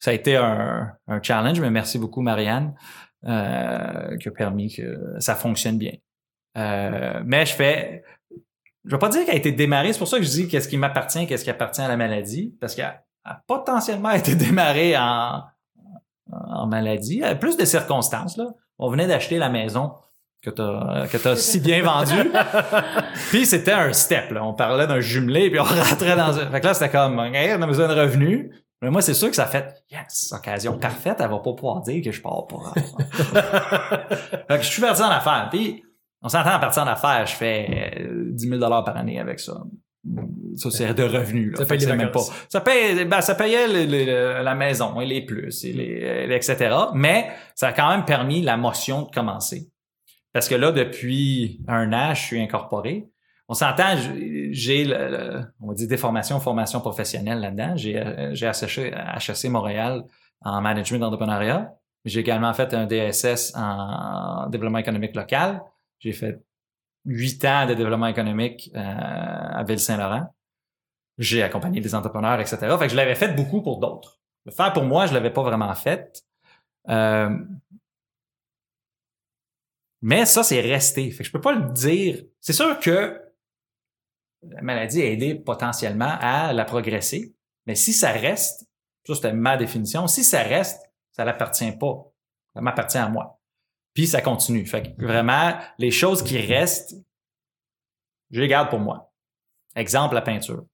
Speaker 4: Ça a été un, un challenge, mais merci beaucoup Marianne euh, qui a permis que ça fonctionne bien. Euh, mais je fais, je vais pas dire qu'elle a été démarrée, c'est pour ça que je dis qu'est-ce qui m'appartient, qu'est-ce qui appartient à la maladie, parce qu'elle a potentiellement été démarrée en, en maladie, plus de circonstances là. On venait d'acheter la maison que t'as que t'as si bien vendue. puis c'était un step là. On parlait d'un jumelé puis on rentrait dans un. Fait que là c'était comme, OK, on a besoin de revenus. Mais moi, c'est sûr que ça fait yes, occasion parfaite. Elle va pas pouvoir dire que je pars pas. fait que je suis parti en affaires. Puis on s'entend en partir en affaires, je fais euh, 10 000 par année avec ça. Ça, c'est de revenus. Là.
Speaker 1: Ça paye les
Speaker 4: même pas. Ça paye, ben, ça payait le- le- le- la maison et les plus, et les, euh, etc. Mais ça a quand même permis la motion de commencer. Parce que là, depuis un an, je suis incorporé. On s'entend, j'ai- on dire, des formations, formation professionnelle là-dedans. J'ai, euh, j'ai HEC, HEC Montréal en management d'entrepreneuriat. J'ai également fait un DSS en développement économique local. J'ai fait huit ans de développement économique euh, à Ville-Saint-Laurent. J'ai accompagné des entrepreneurs, etc. Fait que je l'avais fait beaucoup pour d'autres. Le faire pour moi, je l'avais pas vraiment fait. Euh, mais ça, c'est resté. Fait que je peux pas le dire. C'est sûr que la maladie a aidé potentiellement à la progresser. Mais si ça reste, ça c'était ma définition, si ça reste, ça l'appartient pas. Ça m'appartient à moi. Puis ça continue. Fait que vraiment, les choses qui restent, je les garde pour moi. Exemple, la peinture.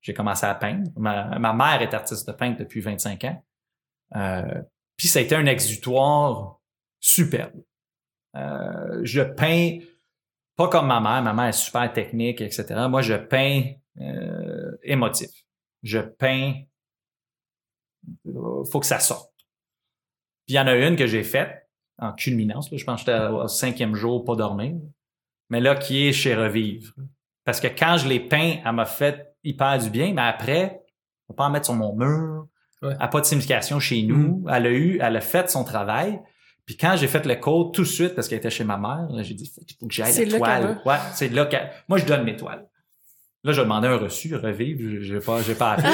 Speaker 4: J'ai commencé à peindre. Ma, mère est artiste de peintre depuis 25 ans. Euh, puis ça a été un exutoire superbe. Euh, je peins pas comme ma mère. Ma mère est super technique, etc. Moi, je peins euh, émotif. Je peins. euh, faut que ça sorte. Puis il y en a une que j'ai faite en culminance. là. Je pense que j'étais au cinquième jour, pas dormir. Mais là, qui est chez Revivre. Parce que quand je l'ai peint, elle m'a fait hyper du bien, mais après, on peut pas en mettre sur mon mur.
Speaker 1: Ouais.
Speaker 4: Elle n'a pas de signification chez nous. Elle a eu, elle a fait son travail. Puis quand j'ai fait le code tout de suite, parce qu'elle était chez ma mère, j'ai dit, il faut que j'aille la toile. Ouais, c'est là que, moi, je donne mes toiles. Là, je demander un reçu, revivre, j'ai pas, j'ai pas appelé.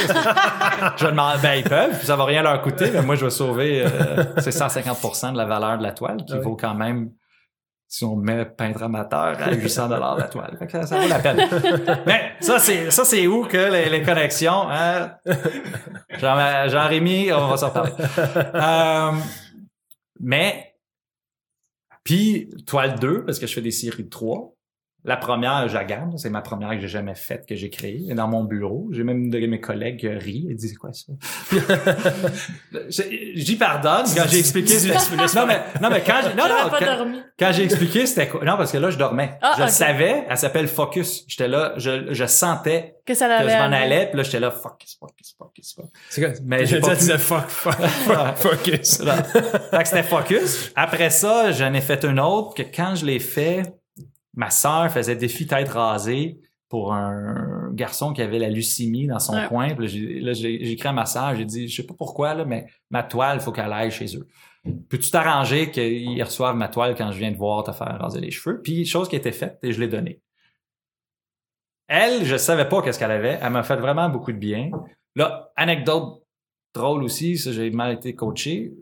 Speaker 4: je vais demander, ben, ils peuvent, ça va rien leur coûter, mais moi, je vais sauver, euh, c'est 150% de la valeur de la toile, qui
Speaker 1: oui.
Speaker 4: vaut quand même, si on met peintre amateur à 800 dollars la toile. Fait que ça, ça vaut la peine. Mais ça, c'est, ça, c'est où que les, les connexions, hein? Jean, Jean-Rémy, on va s'en parler. Euh, mais, puis, toile 2, parce que je fais des séries de 3. La première, je la garde. C'est ma première que j'ai jamais faite, que j'ai créée. Dans mon bureau. J'ai même une de mes collègues qui rit. Elle dit, c'est quoi ça? Je- J'y pardonne quand j'ai expliqué. c'était- non, mais, non, mais quand j'ai, non,
Speaker 3: J'avais
Speaker 4: non,
Speaker 3: pas
Speaker 4: quand-
Speaker 3: dormi.
Speaker 4: quand j'ai expliqué, c'était quoi? Non, parce que là, je dormais.
Speaker 3: Ah,
Speaker 4: je le savais. Elle s'appelle Focus. J'étais là, je, je sentais
Speaker 3: Que ça
Speaker 4: que je m'en allais. Puis là, j'étais là, focus, focus, focus, focus.
Speaker 1: C'est quoi?
Speaker 4: Mais j'ai pas
Speaker 1: disais fuck, fuck, fuck, focus.
Speaker 4: Là. fait que c'était focus. Après ça, j'en ai fait une autre que quand je l'ai fait, ma sœur faisait défi tête rasée pour un garçon qui avait la leucémie dans son
Speaker 3: Ouais.
Speaker 4: coin. Puis là, j'ai, écrit à ma sœur, j'ai dit, je sais pas pourquoi, là, mais ma toile, faut qu'elle aille chez eux. Peux-tu t'arranger qu'ils reçoivent ma toile quand je viens de voir te faire raser les cheveux? Puis, chose qui a été faite, et je l'ai donnée. Elle, je savais pas qu'est-ce qu'elle avait. Elle m'a fait vraiment beaucoup de bien. Là, anecdote drôle aussi, j'ai mal été coaché.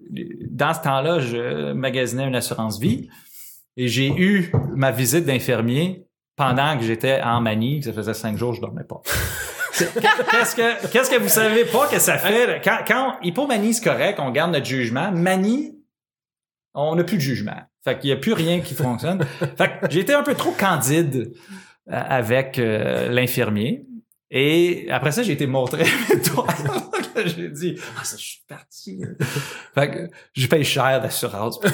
Speaker 4: Dans ce temps-là, je magasinais une assurance vie et j'ai eu ma visite d'infirmier pendant que j'étais en manie, que ça faisait cinq jours, je dormais pas. Qu'est-ce que, qu'est-ce que vous savez pas que ça fait? Quand, quand hypomanie, c'est correct, on garde notre jugement. Manie, on n'a plus de jugement. Fait qu'il y a plus rien qui fonctionne. fait que j'ai été un peu trop candide euh, avec euh, l'infirmier. Et après ça, j'ai été montré. j'ai dit, ah, ça, je suis parti. fait que je paye cher d'assurance.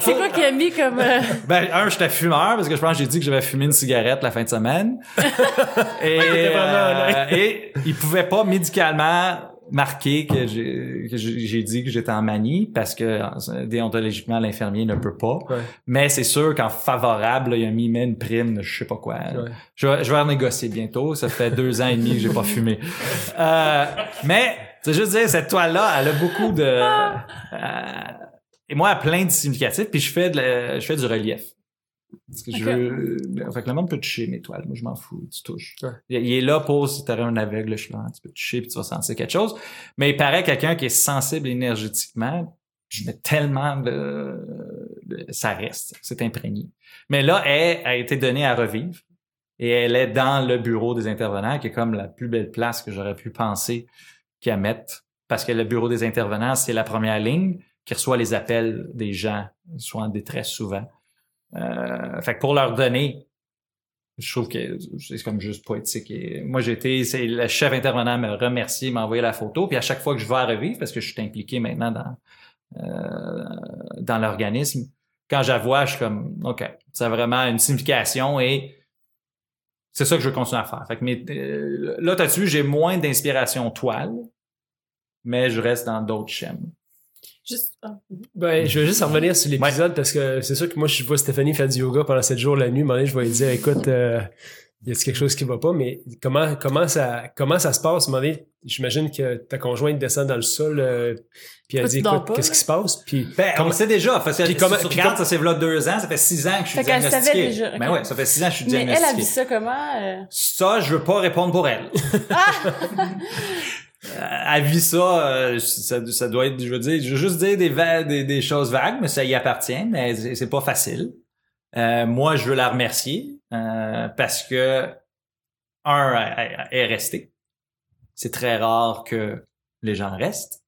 Speaker 3: C'est quoi qui a mis comme. euh,
Speaker 4: ben, un, j'étais fumeur parce que je pense que j'ai dit que j'avais fumé une cigarette la fin de semaine. et, euh, et il pouvait pas médicalement marqué que j'ai que j'ai j'ai dit que j'étais en manie parce que euh, déontologiquement l'infirmier ne peut pas.
Speaker 1: Ouais.
Speaker 4: Mais c'est sûr qu'en favorable, là, il a mis une prime de je sais pas quoi.
Speaker 1: Ouais.
Speaker 4: Je, vais, je vais renégocier bientôt. Ça fait deux ans et demi que j'ai pas fumé. Euh, mais c'est juste dire cette toile là, elle a beaucoup de euh, et moi elle a plein de significatifs. Puis je fais de la- je fais du relief. Parce que je
Speaker 3: Ok.
Speaker 4: veux, fait que le monde peut toucher mes toiles. Moi, je m'en fous. Tu touches.
Speaker 1: Ouais.
Speaker 4: Il il est là pour si t'aurais un aveugle, je suis là, tu peux toucher puis tu vas sentir quelque chose. Mais il paraît quelqu'un qui est sensible énergétiquement, je mets tellement de, de- ça reste, c'est imprégné. Mais là, elle a été donnée à revivre et elle est dans le bureau des intervenants, qui est comme la plus belle place que j'aurais pu penser qu'à mettre. Parce que le bureau des intervenants, c'est la première ligne qui reçoit les appels des gens, soit en détresse souvent. Euh, fait que pour leur donner, je trouve que c'est comme juste poétique. Et moi, j'ai été, c'est le chef intervenant me remercier, m'a envoyé la photo, puis à chaque fois que je vais à revivre, parce que je suis impliqué maintenant dans euh, dans l'organisme, quand vois, je suis comme, ok, ça a vraiment une signification et c'est ça que je veux continuer à faire. Fait que mes- euh, là, t'as-tu vu, j'ai moins d'inspiration toile, mais je reste dans d'autres schèmes.
Speaker 3: Juste. ah.
Speaker 1: Ben, je vais juste revenir sur l'épisode parce que c'est sûr que moi, je vois Stéphanie faire du yoga pendant 7 jours la nuit. Donné, je vais lui dire, écoute, euh, y a quelque chose qui va pas? Mais comment, comment ça, comment ça se passe? J'imagine que ta conjointe descend dans le sol, euh, puis elle dit, écoute, qu'est-ce qui se passe? Puis,
Speaker 4: Ben, on
Speaker 1: comment-
Speaker 4: le sait déjà.
Speaker 1: Puis comment- puis
Speaker 4: ça c'est là deux ans, ça fait six ans que je suis
Speaker 3: Fait
Speaker 4: diagnostiqué.
Speaker 3: savait déjà.
Speaker 4: Ben ouais, ça fait six ans que je suis
Speaker 3: Mais elle a vu ça comment? euh?
Speaker 4: Ça, je veux pas répondre pour elle. Euh, elle vit ça, euh, ça, ça doit être, je veux dire, je veux juste dire des, des, choses vagues, mais ça y appartient, mais c'est pas facile. Euh, moi, je veux la remercier euh, parce que un, est restée. C'est très rare que les gens restent.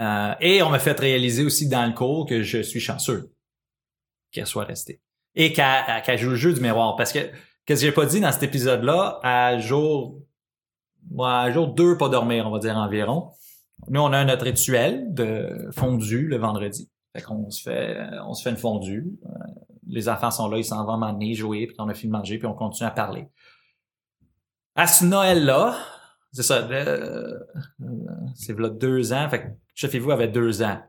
Speaker 4: Euh, et on m'a fait réaliser aussi dans le cours que je suis chanceux qu'elle soit restée. Et qu'elle joue le jeu du miroir. Parce que, qu'est-ce que j'ai pas dit dans cet épisode-là, à jour, à jour deux, pas dormir, on va dire environ. Nous, on a notre rituel de fondue le vendredi. Fait qu'on se fait, on se fait une fondue. Euh, les enfants sont là, ils s'en vont m'emmener jouer, puis on a fini de manger, puis on continue à parler. À ce Noël-là, c'est ça, euh, euh, c'est là deux ans, fait que chef vous avait deux ans.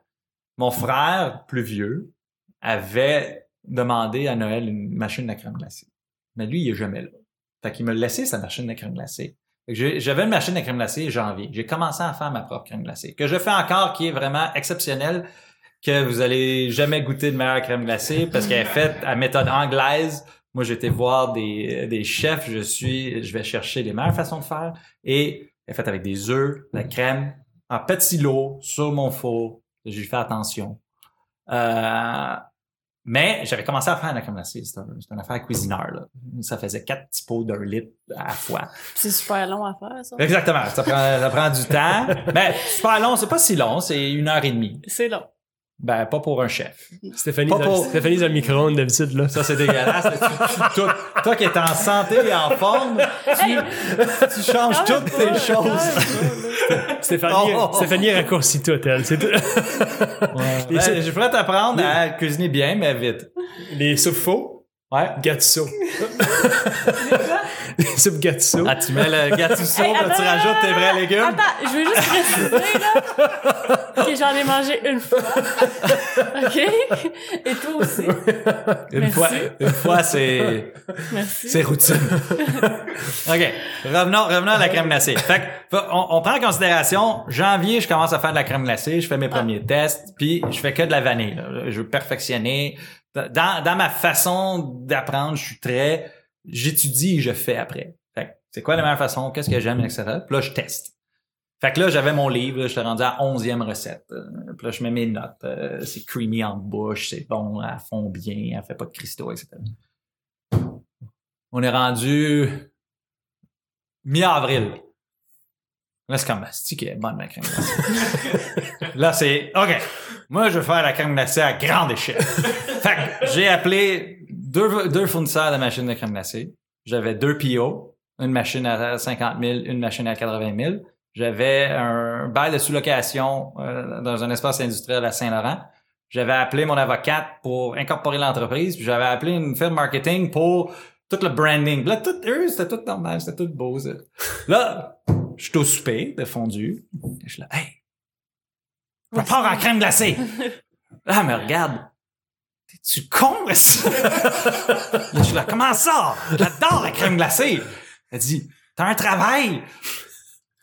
Speaker 4: Mon frère, plus vieux, avait demandé à Noël une machine à crème glacée. Mais lui, il est jamais là. Fait qu'il me laissé sa machine à crème glacée. J'avais une machine à crème glacée janvier. J'ai commencé à faire ma propre crème glacée. Que je fais encore, qui est vraiment exceptionnelle, que vous allez jamais goûter de meilleure crème glacée parce qu'elle est faite à méthode anglaise. Moi, été voir des, des chefs. Je suis, je vais chercher les meilleures façons de faire et elle est faite avec des œufs, la crème, en petit lot sur mon four. J'ai fait attention. Euh, mais j'avais commencé à faire la crème glacée. C'est une affaire cuisineur. Là. Ça faisait quatre petits pots d'un litre à la fois.
Speaker 3: C'est super long à faire, ça.
Speaker 4: Exactement. Ça prend, ça prend du temps. Mais super long, c'est pas si long. C'est une heure et demie.
Speaker 3: C'est long.
Speaker 4: Ben, pas pour un chef.
Speaker 1: Stéphanie,
Speaker 4: Pas pour-
Speaker 1: Stéphanie le micro-ondes d'habitude, là.
Speaker 4: Ça, c'est dégueulasse. Tu- tu- toi, toi qui es en santé et en forme, tu, tu changes toutes tes choses.
Speaker 1: Stéphanie,
Speaker 4: Oh.
Speaker 1: Stéphanie raccourcit tout, elle. C'est tout. Les,
Speaker 4: Ben, je pourrais t'apprendre à cuisiner bien, mais vite.
Speaker 1: les soupes faux,
Speaker 4: Ouais.
Speaker 1: gattuso. les soupes gattuso.
Speaker 4: Ah, tu mets le
Speaker 3: Hey,
Speaker 4: là, tu rajoutes tes vrais légumes.
Speaker 3: Attends, je veux juste préciser, là, que j'en ai mangé une fois. OK? Et toi aussi.
Speaker 4: Une
Speaker 3: Merci.
Speaker 4: fois, une fois, c'est,
Speaker 3: Merci.
Speaker 4: c'est routine. OK. Revenons, revenons à la crème glacée. Fait que, on, on prend en considération, janvier, je commence à faire de la crème glacée, je fais mes premiers tests, puis je fais que de la vanille. là. Je veux perfectionner. Dans, dans ma façon d'apprendre, je suis très, j'étudie et je fais après. Fait que, c'est quoi la meilleure façon? Qu'est-ce que j'aime, etc. Puis là, je teste. Fait que là, j'avais mon livre, là, j'étais rendu à 11e recette. Euh, Puis là, je mets mes notes. Euh, c'est creamy en bouche, c'est bon, elle fond bien, elle fait pas de cristaux, etc. On est rendu mi-avril. Là, c'est comme, c'est qui est bonne, ma crème glacée? là, c'est, OK, moi, je veux faire la crème glacée à grande échelle. fait que j'ai appelé deux, deux fournisseurs de machines de crème glacée. J'avais deux PO, une machine à 50 000, une machine à 80 000. J'avais un bail de sous-location euh, dans un espace industriel à Saint-Laurent. J'avais appelé mon avocate pour incorporer l'entreprise, puis j'avais appelé une firme marketing pour tout le branding. Là, tout, eux, c'était tout normal, c'était tout beau, ça. Là, je suis au souper de fondu. Je suis là, hey, je pars en crème glacée. Là, elle me regarde. T'es-tu con? Là, je suis là, comment ça? J'adore la crème glacée. Elle dit, t'as un travail?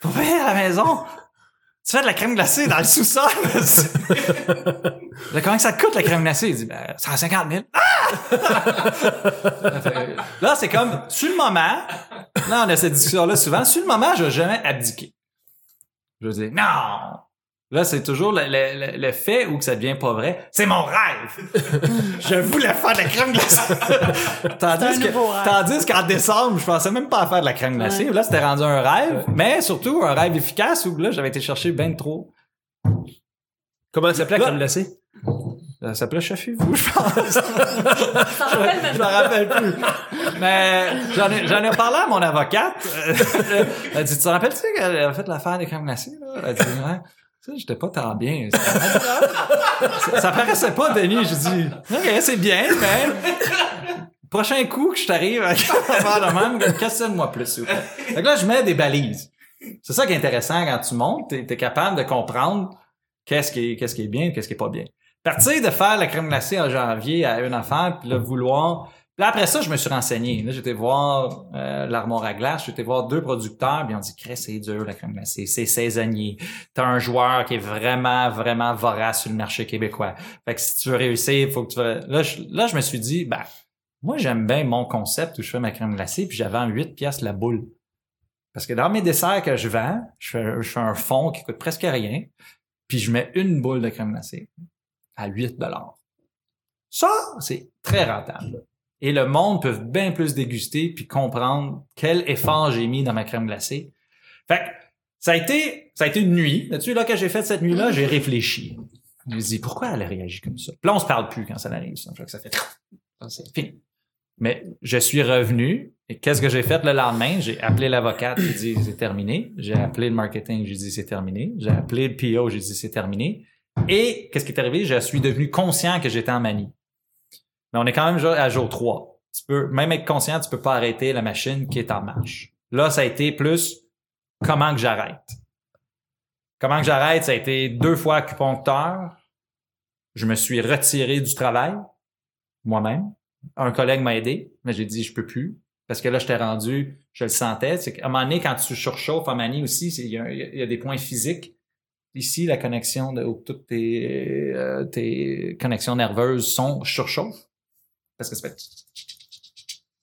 Speaker 4: Faut venir à la maison? Tu fais de la crème glacée dans le sous-sol? Là, comment ça te coûte la crème glacée? Il dit, ben, 150 000. Ah! là, c'est comme, sur le moment, là, on a cette discussion-là souvent, sur le moment, je vais jamais abdiquer. Je vais dire, non! Là, c'est toujours le, le- le- le fait où que ça devient pas vrai. C'est mon rêve! je voulais faire de la crème glacée! tandis, que,
Speaker 3: nouveau rêve.
Speaker 4: tandis qu'en décembre, je pensais même pas à faire de la crème glacée.
Speaker 3: Ouais.
Speaker 4: Là, c'était rendu un rêve, mais surtout un rêve efficace où là, j'avais été chercher ben trop.
Speaker 1: Comment ça s'appelait la crème glacée?
Speaker 4: Ça s'appelait Chefez-vous, je pense. Je me rappelle plus. Mais j'en ai, j'en ai parlé à mon avocate. Elle a dit, tu te rappelles-tu qu'elle a fait l'affaire des crèmes glacées? Là? Elle a dit, ouais. Ça, j'étais pas tant bien. Ça, paraissait pas, Denis. J'ai dit, OK, c'est bien, mais prochain coup que je t'arrive à faire de même, questionne-moi plus. que là, je mets des balises. C'est ça qui est intéressant quand tu montes, t'es es capable de comprendre qu'est-ce qui est, qu'est-ce qui est bien, qu'est-ce qui est pas bien. Partir de faire la crème glacée en janvier à une affaire, puis là, vouloir. Là, après ça, je me suis renseigné. Là, j'étais voir euh, l'armoire à glace, j'étais voir deux producteurs, puis on dit c'est dur la crème glacée, c'est saisonnier. T'as un joueur qui est vraiment, vraiment vorace sur le marché québécois. Fait que si tu veux réussir, il faut que tu. Là, je, là, je me suis dit, ben, moi, j'aime bien mon concept où je fais ma crème glacée, puis j'avais en 8 pièces la boule. Parce que dans mes desserts que je vends, je fais, je fais un fond qui coûte presque rien, puis je mets une boule de crème glacée à 8 Ça, c'est très rentable. Et le monde peut bien plus déguster puis comprendre quel effort j'ai mis dans ma crème glacée. Fait que ça a été, ça a été une nuit. Là-dessus, là, j'ai fait cette nuit-là, j'ai réfléchi. Je me suis dit, pourquoi elle a réagi comme ça? Puis là, on se parle plus quand ça arrive. Ça, ça fait, c'est fini. Mais je suis revenu et qu'est-ce que j'ai fait le lendemain? J'ai appelé l'avocate, j'ai dit c'est terminé. J'ai appelé le marketing, j'ai dit c'est terminé. J'ai appelé le PO, j'ai dit c'est terminé. Et qu'est-ce qui est arrivé? Je suis devenu conscient que j'étais en manie. Mais on est quand même à jour 3. Tu peux, même être conscient, tu peux pas arrêter la machine qui est en marche. Là, ça a été plus comment que j'arrête. Comment que j'arrête? Ça a été deux fois acupuncteur. Je me suis retiré du travail moi-même. Un collègue m'a aidé, mais j'ai dit je peux plus. Parce que là, j'étais rendu, je le sentais. C'est qu'à un moment donné, quand tu surchauffes en manie aussi, c'est- il y, a- il y a des points physiques. Ici, la connexion de où toutes tes, euh, tes connexions nerveuses sont surchauffent. Parce que ça fait,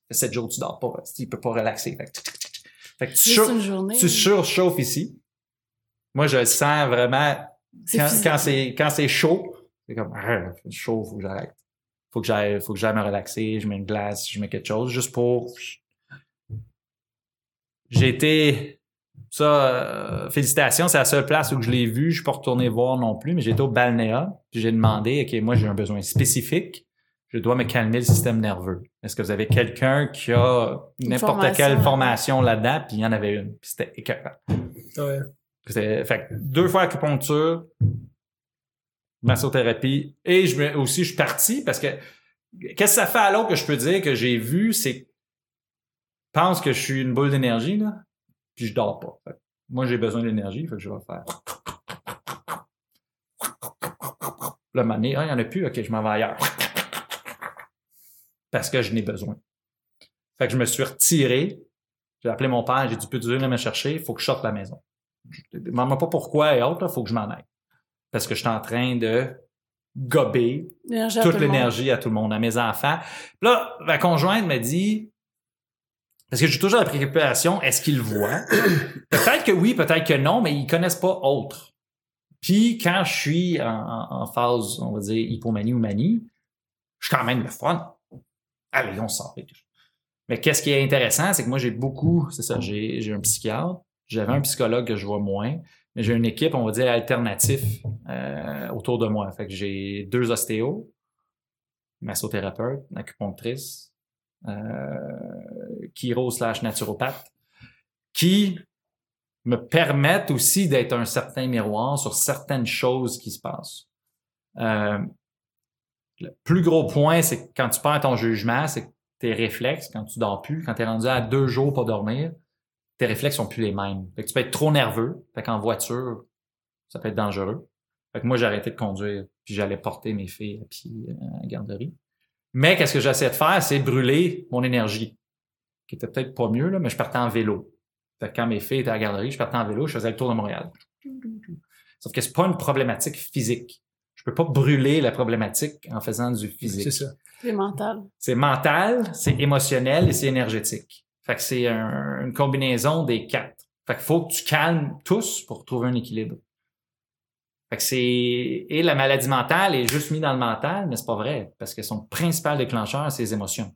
Speaker 4: sept jours que tu dors pas. Tu peux pas relaxer. Fait que, tu,
Speaker 3: journée.
Speaker 4: tu surchauffes ici. Moi, je le sens vraiment quand, c'est quand c'est chaud, c'est comme ah, chaud, faut que j'arrête. Faut que j'aille faut que j'aille me relaxer, je mets une glace, je mets quelque chose juste pour J'ai été ça euh, félicitations, c'est la seule place où je l'ai vu, je suis pas retourné voir non plus, mais j'étais au balnéa, puis j'ai demandé OK, moi j'ai un besoin spécifique, je dois me calmer le système nerveux. Est-ce que vous avez quelqu'un qui a n'importe
Speaker 3: formation
Speaker 4: quelle
Speaker 3: là-dedans.
Speaker 4: formation là-dedans, puis il y en avait une, puis c'était écœurant.
Speaker 1: Ouais.
Speaker 4: C'était, fait que deux fois acupuncture, massothérapie, et je me, aussi je suis parti parce que qu'est-ce que ça fait à l'autre que je peux dire que j'ai vu, c'est que je pense que je suis une boule d'énergie là, puis je dors pas. Fait moi j'ai besoin d'énergie, fait que je vais faire. Le mané, ah, il y en a plus, ok, je m'en vais ailleurs. Parce que je n'ai besoin. Fait que je me suis retiré. J'ai appelé mon père, j'ai dit, peux-tu venir me chercher? Il faut que je sorte de la maison. Demande-moi pas pourquoi et autres, il faut que je m'en aille. Parce que je suis en train de gober toute l'énergie à tout le monde, à mes enfants. Puis là, ma conjointe me dit, parce que j'ai toujours la préoccupation, est-ce qu'ils le voient? peut-être que oui, peut-être que non, mais ils connaissent pas autre. Puis quand je suis en- en phase, on va dire, hypomanie ou manie, je suis quand même le fun. Allez, on sort. Mais qu'est-ce qui est intéressant, c'est que moi, j'ai beaucoup, c'est ça, j'ai j'ai un psychiatre, j'avais un psychologue que je vois moins, mais j'ai une équipe, on va dire, alternative euh, autour de moi. Fait que j'ai deux ostéos, massothérapeute, acupunctrice, euh, chiro slash naturopathe, qui me permettent aussi d'être un certain miroir sur certaines choses qui se passent. Euh, le plus gros point, c'est que quand tu perds ton jugement, c'est que tes réflexes, quand tu dors plus, quand tu es rendu à deux jours pour dormir, tes réflexes sont plus les mêmes. Fait que tu peux être trop nerveux. Fait qu'en voiture, ça peut être dangereux. Fait que moi, j'ai arrêté de conduire, puis j'allais porter mes filles à pied euh, à la garderie. Mais qu'est-ce que j'essaie de faire, c'est brûler mon énergie, qui était peut-être pas mieux, là, mais je partais en vélo. Fait que quand mes filles étaient à la garderie, je partais en vélo, je faisais le tour de Montréal. Sauf que c'est pas une problématique physique. Je peux pas brûler la problématique en faisant du physique.
Speaker 1: C'est ça.
Speaker 3: C'est mental.
Speaker 4: C'est mental, c'est émotionnel et c'est énergétique. Fait que c'est un- une combinaison des quatre. Fait qu'il faut que tu calmes tous pour trouver un équilibre. Fait que c'est et la maladie mentale est juste mise dans le mental, mais c'est pas vrai parce que son principal déclencheur c'est les émotions.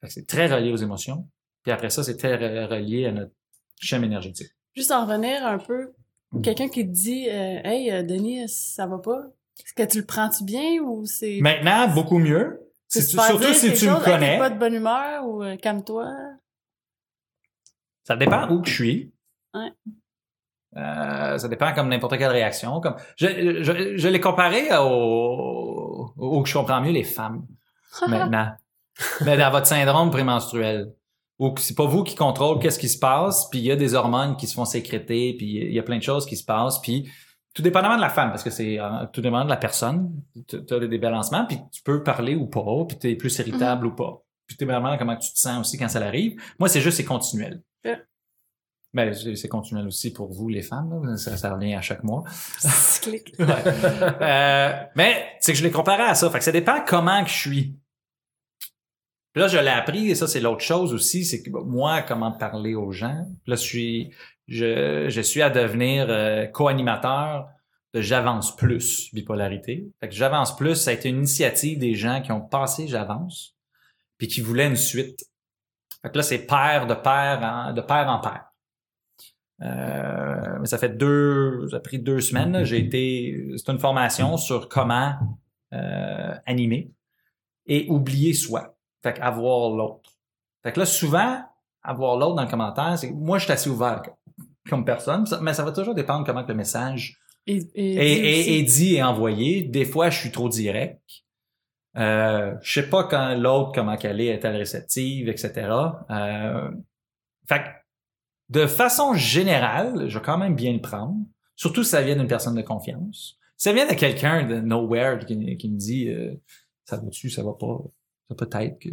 Speaker 4: Fait que c'est très relié aux émotions. Puis après ça, c'est très re- relié à notre schéma énergétique.
Speaker 3: Juste en revenir un peu, quelqu'un qui te dit euh, Hey, euh, Denis, ça va pas? Est-ce que tu le prends-tu bien ou c'est.
Speaker 4: Maintenant, beaucoup mieux. Si tu- surtout si tu me
Speaker 3: Hey,
Speaker 4: connais.
Speaker 3: pas de bonne humeur ou euh, calme-toi?
Speaker 4: Ça dépend où que je suis.
Speaker 3: Ouais.
Speaker 4: Euh, ça dépend comme n'importe quelle réaction. Comme je, je, je l'ai comparé au, au que je comprends mieux les femmes maintenant. Mais dans votre syndrome prémenstruel. Ou que c'est pas vous qui contrôle qu'est-ce qui se passe, puis il y a des hormones qui se font sécréter, puis il y a plein de choses qui se passent, puis tout dépendamment de la femme, parce que c'est euh, tout dépendamment de la personne, tu as des débalancements, puis tu peux parler ou pas, puis tu es plus irritable ou pas. Puis tout dépendamment de comment tu te sens aussi quand ça arrive. Moi, c'est juste c'est continuel. Ben, c'est continuel aussi pour vous, les femmes. là. Ça, ça revient à chaque mois.
Speaker 3: Cyclique.
Speaker 4: Ouais. Euh, mais c'est que je l'ai comparé à ça. Fait que ça dépend comment que je suis. Puis là, je l'ai appris, et ça, c'est l'autre chose aussi, c'est que moi, comment parler aux gens. Là, je suis, je, je suis à devenir euh, co-animateur de J'avance plus, bipolarité. Fait que J'avance plus, ça a été une initiative des gens qui ont passé J'avance, puis qui voulaient une suite. Fait que là, c'est père de père en, de père en père. Euh, mais ça fait deux, ça a pris deux semaines. J'ai été, c'est une formation sur comment euh, animer et oublier soi. Fait avoir l'autre. Fait que là, souvent, avoir l'autre dans le commentaire, c'est moi, je suis assez ouvert comme- personne, mais ça va toujours dépendre comment que le message
Speaker 3: Et, et,
Speaker 4: est, dit et envoyé. Des fois, je suis trop direct. Euh, je sais pas quand l'autre, comment qu'elle est, est-elle réceptive, etc. Euh, fait que, de façon générale, je vais quand même bien le prendre. Surtout si ça vient d'une personne de confiance. Si ça vient de quelqu'un de nowhere qui, qui me dit euh, ça va-tu, ça va pas, peut-être que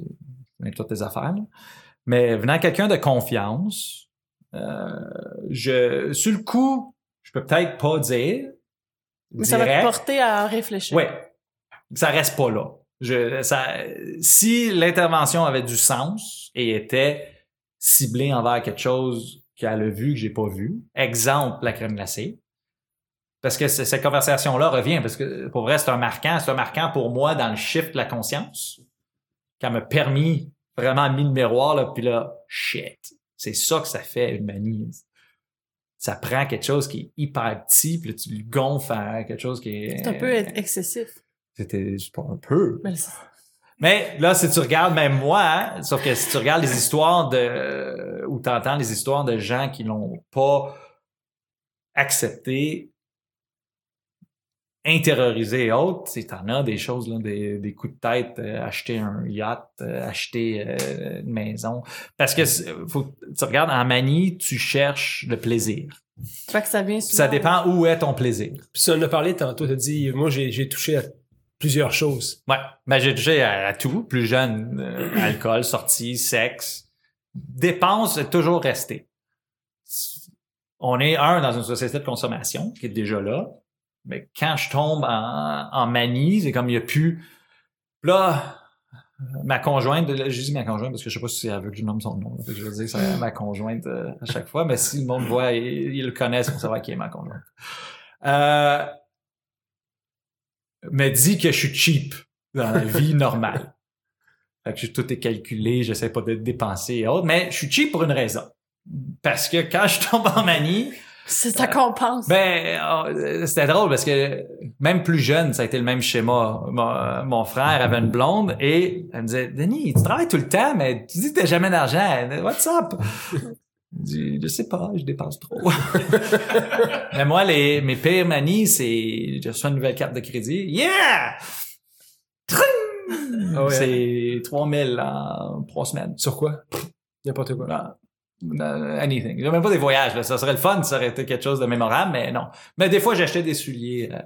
Speaker 4: avec toutes tes affaires. là. Mais venant quelqu'un de confiance, euh, je sur le coup, je peux peut-être pas dire.
Speaker 3: Mais ça va te porter à réfléchir.
Speaker 4: Ouais. Ça reste pas là. Je, ça, si l'intervention avait du sens et était ciblée envers quelque chose qu'elle a vu que j'ai pas vu, exemple la crème glacée, parce que cette conversation-là revient, parce que pour vrai, c'est un marquant, c'est un marquant pour moi dans le shift de la conscience, qui m'a permis vraiment mis le miroir, là, puis là, shit, c'est ça que ça fait une manie. Ça prend quelque chose qui est hyper petit, puis là, tu le gonfles à quelque chose qui est...
Speaker 3: C'est un peu excessif.
Speaker 4: C'était pas un peu.
Speaker 3: Mais
Speaker 4: là, si tu regardes, même moi, hein, sauf que si tu regardes les histoires de ou t'entends les histoires de gens qui l'ont pas accepté, intériorisé et autres, c'est t'en as des choses là, des, des coups de tête, euh, acheter un yacht, euh, acheter euh, une maison, parce que faut tu regardes en manie, tu cherches le plaisir.
Speaker 3: Fait que ça vient souvent.
Speaker 4: Ça dépend où est ton plaisir.
Speaker 1: Puis ça, on en a parlé tantôt, tu as dit, moi, j'ai j'ai touché à plusieurs choses.
Speaker 4: Ouais, ben j'ai touché à, à tout, plus jeune, euh, alcool, sortie, sexe, dépenses, toujours resté. On est un dans une société de consommation qui est déjà là, mais quand je tombe en, manie, c'est comme il y a plus. Là, ma conjointe, j'ai dit ma conjointe parce que je sais pas si veut que je nomme son nom, je veux dire c'est ma conjointe euh, à chaque fois, mais si le monde voit, ils, ils le connaissent pour savoir qui est ma conjointe. Euh, me dit que je suis cheap dans la vie normale. Je- tout est calculé, j'essaie pas de dépenser et autres, mais je suis cheap pour une raison. Parce que quand je tombe en manie,
Speaker 3: C'est ta compense.
Speaker 4: ben euh, c'était drôle parce que même plus jeune, ça a été le même schéma. Mon, mon frère avait une blonde et elle me disait Denis, tu travailles tout le temps, mais tu dis que t'as jamais d'argent. What's up? Je dis, je sais pas, je dépense trop. mais moi, les, mes pires manies, c'est je reçois une nouvelle carte de crédit. Yeah! Tring!
Speaker 1: Ah ouais.
Speaker 4: C'est 3000 en trois semaines.
Speaker 1: Sur quoi? N'importe quoi.
Speaker 4: Ah. Anything. J'ai même pas des voyages, là. Ça serait le fun, ça aurait été quelque chose de mémorable, mais non. Mais des fois, j'achetais des souliers. euh,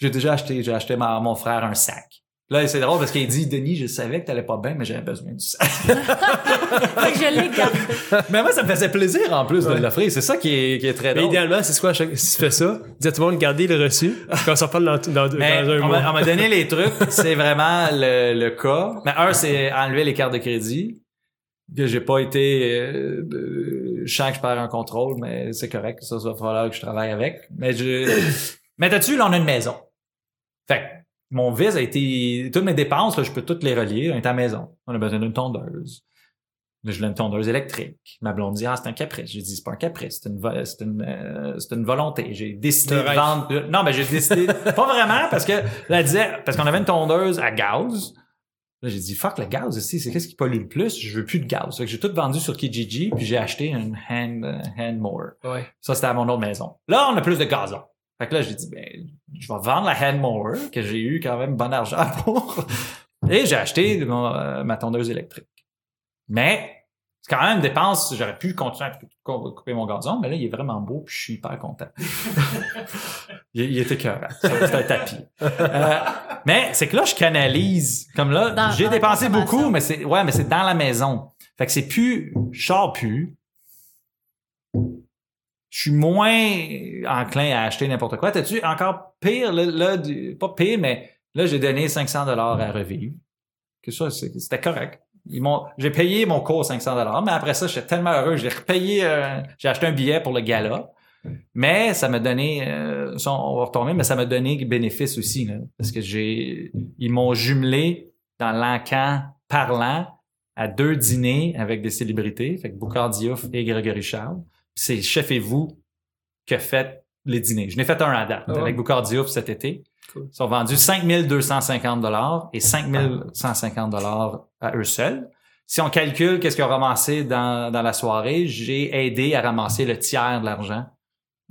Speaker 4: j'ai déjà acheté, j'ai acheté à mon frère un sac. Là, c'est drôle parce qu'il dit, Denis, je savais que t'allais pas bien, mais j'avais besoin du sac.
Speaker 3: Fait que je l'ai gardé.
Speaker 4: mais moi, ça me faisait plaisir, en plus, de l'offrir. C'est ça qui est, qui est très
Speaker 1: Mais
Speaker 4: drôle.
Speaker 1: idéalement, c'est quoi, chaque- si tu fais ça, dis à tout le monde, gardez le reçu, quand on s'en parle dans, dans, dans
Speaker 4: Mais
Speaker 1: un
Speaker 4: on
Speaker 1: mois.
Speaker 4: m'a on m'a donné les trucs, c'est vraiment le, le cas. Mais un, c'est enlever les cartes de crédit. Que j'ai pas été. Euh, je sens que je perds un contrôle, mais c'est correct. Ça, ça va falloir que je travaille avec. Mais je. mais là-dessus, là, on a une maison. Fait que mon vis a été. Toutes mes dépenses, là, je peux toutes les relier. On est à la maison. On a besoin d'une tondeuse. Je voulais une tondeuse électrique. Ma blonde dit, ah, c'est un caprice. J'ai dit, c'est pas un caprice, c'est une, c'est une, euh, c'est une volonté. J'ai décidé de vendre. Non, mais j'ai décidé. pas vraiment, parce que, là, elle disait, parce qu'on avait une tondeuse à gaz. Là, j'ai dit, fuck, le gaz ici, c'est qu'est-ce qui pollue le plus? Je veux plus de gaz. Fait que j'ai tout vendu sur Kijiji, puis j'ai acheté une hand, hand mower.
Speaker 1: Ouais.
Speaker 4: Ça, c'était à mon autre maison. Là, on a plus de gazon. Fait que là, j'ai dit, ben, je vais vendre la hand mower, que j'ai eu quand même bon argent pour. Et j'ai acheté mon, euh, ma tondeuse électrique. Mais, c'est quand même une dépense. J'aurais pu continuer à cou- couper mon gazon, mais là, il est vraiment beau, puis je suis hyper content. il, il était cœur. C'est un tapis. Euh, mais c'est que là, je canalise. Comme là,
Speaker 3: Dans-
Speaker 4: j'ai dépensé beaucoup, mais c'est ouais, mais c'est dans la maison. Fait que c'est plus, je sors plus. Je suis moins enclin à acheter n'importe quoi. T'as-tu encore pire, là, là, du- pas pire, mais là, j'ai donné 500 dollars à revivre. Que ça, c'est- c'était correct. Ils m'ont, j'ai payé mon cours 500 dollars, mais après ça, j'étais tellement heureux, j'ai repayé, euh, j'ai acheté un billet pour le gala. Mais ça m'a donné, euh, ça, on va retomber, mais ça m'a donné bénéfice aussi, là, parce que j'ai, ils m'ont jumelé dans l'encan parlant à deux dîners avec des célébrités, fait que Boucard Diouf et Grégory Charles. Puis c'est Chef et vous qui a fait les dîners. Je n'ai fait un à date
Speaker 1: Ah
Speaker 4: avec Boucard Diouf cet été.
Speaker 1: Cool.
Speaker 4: Ils sont vendus 5250 dollars et 5150 dollars à eux seuls. Si on calcule qu'est-ce qu'ils ont ramassé dans, dans la soirée, j'ai aidé à ramasser le tiers de l'argent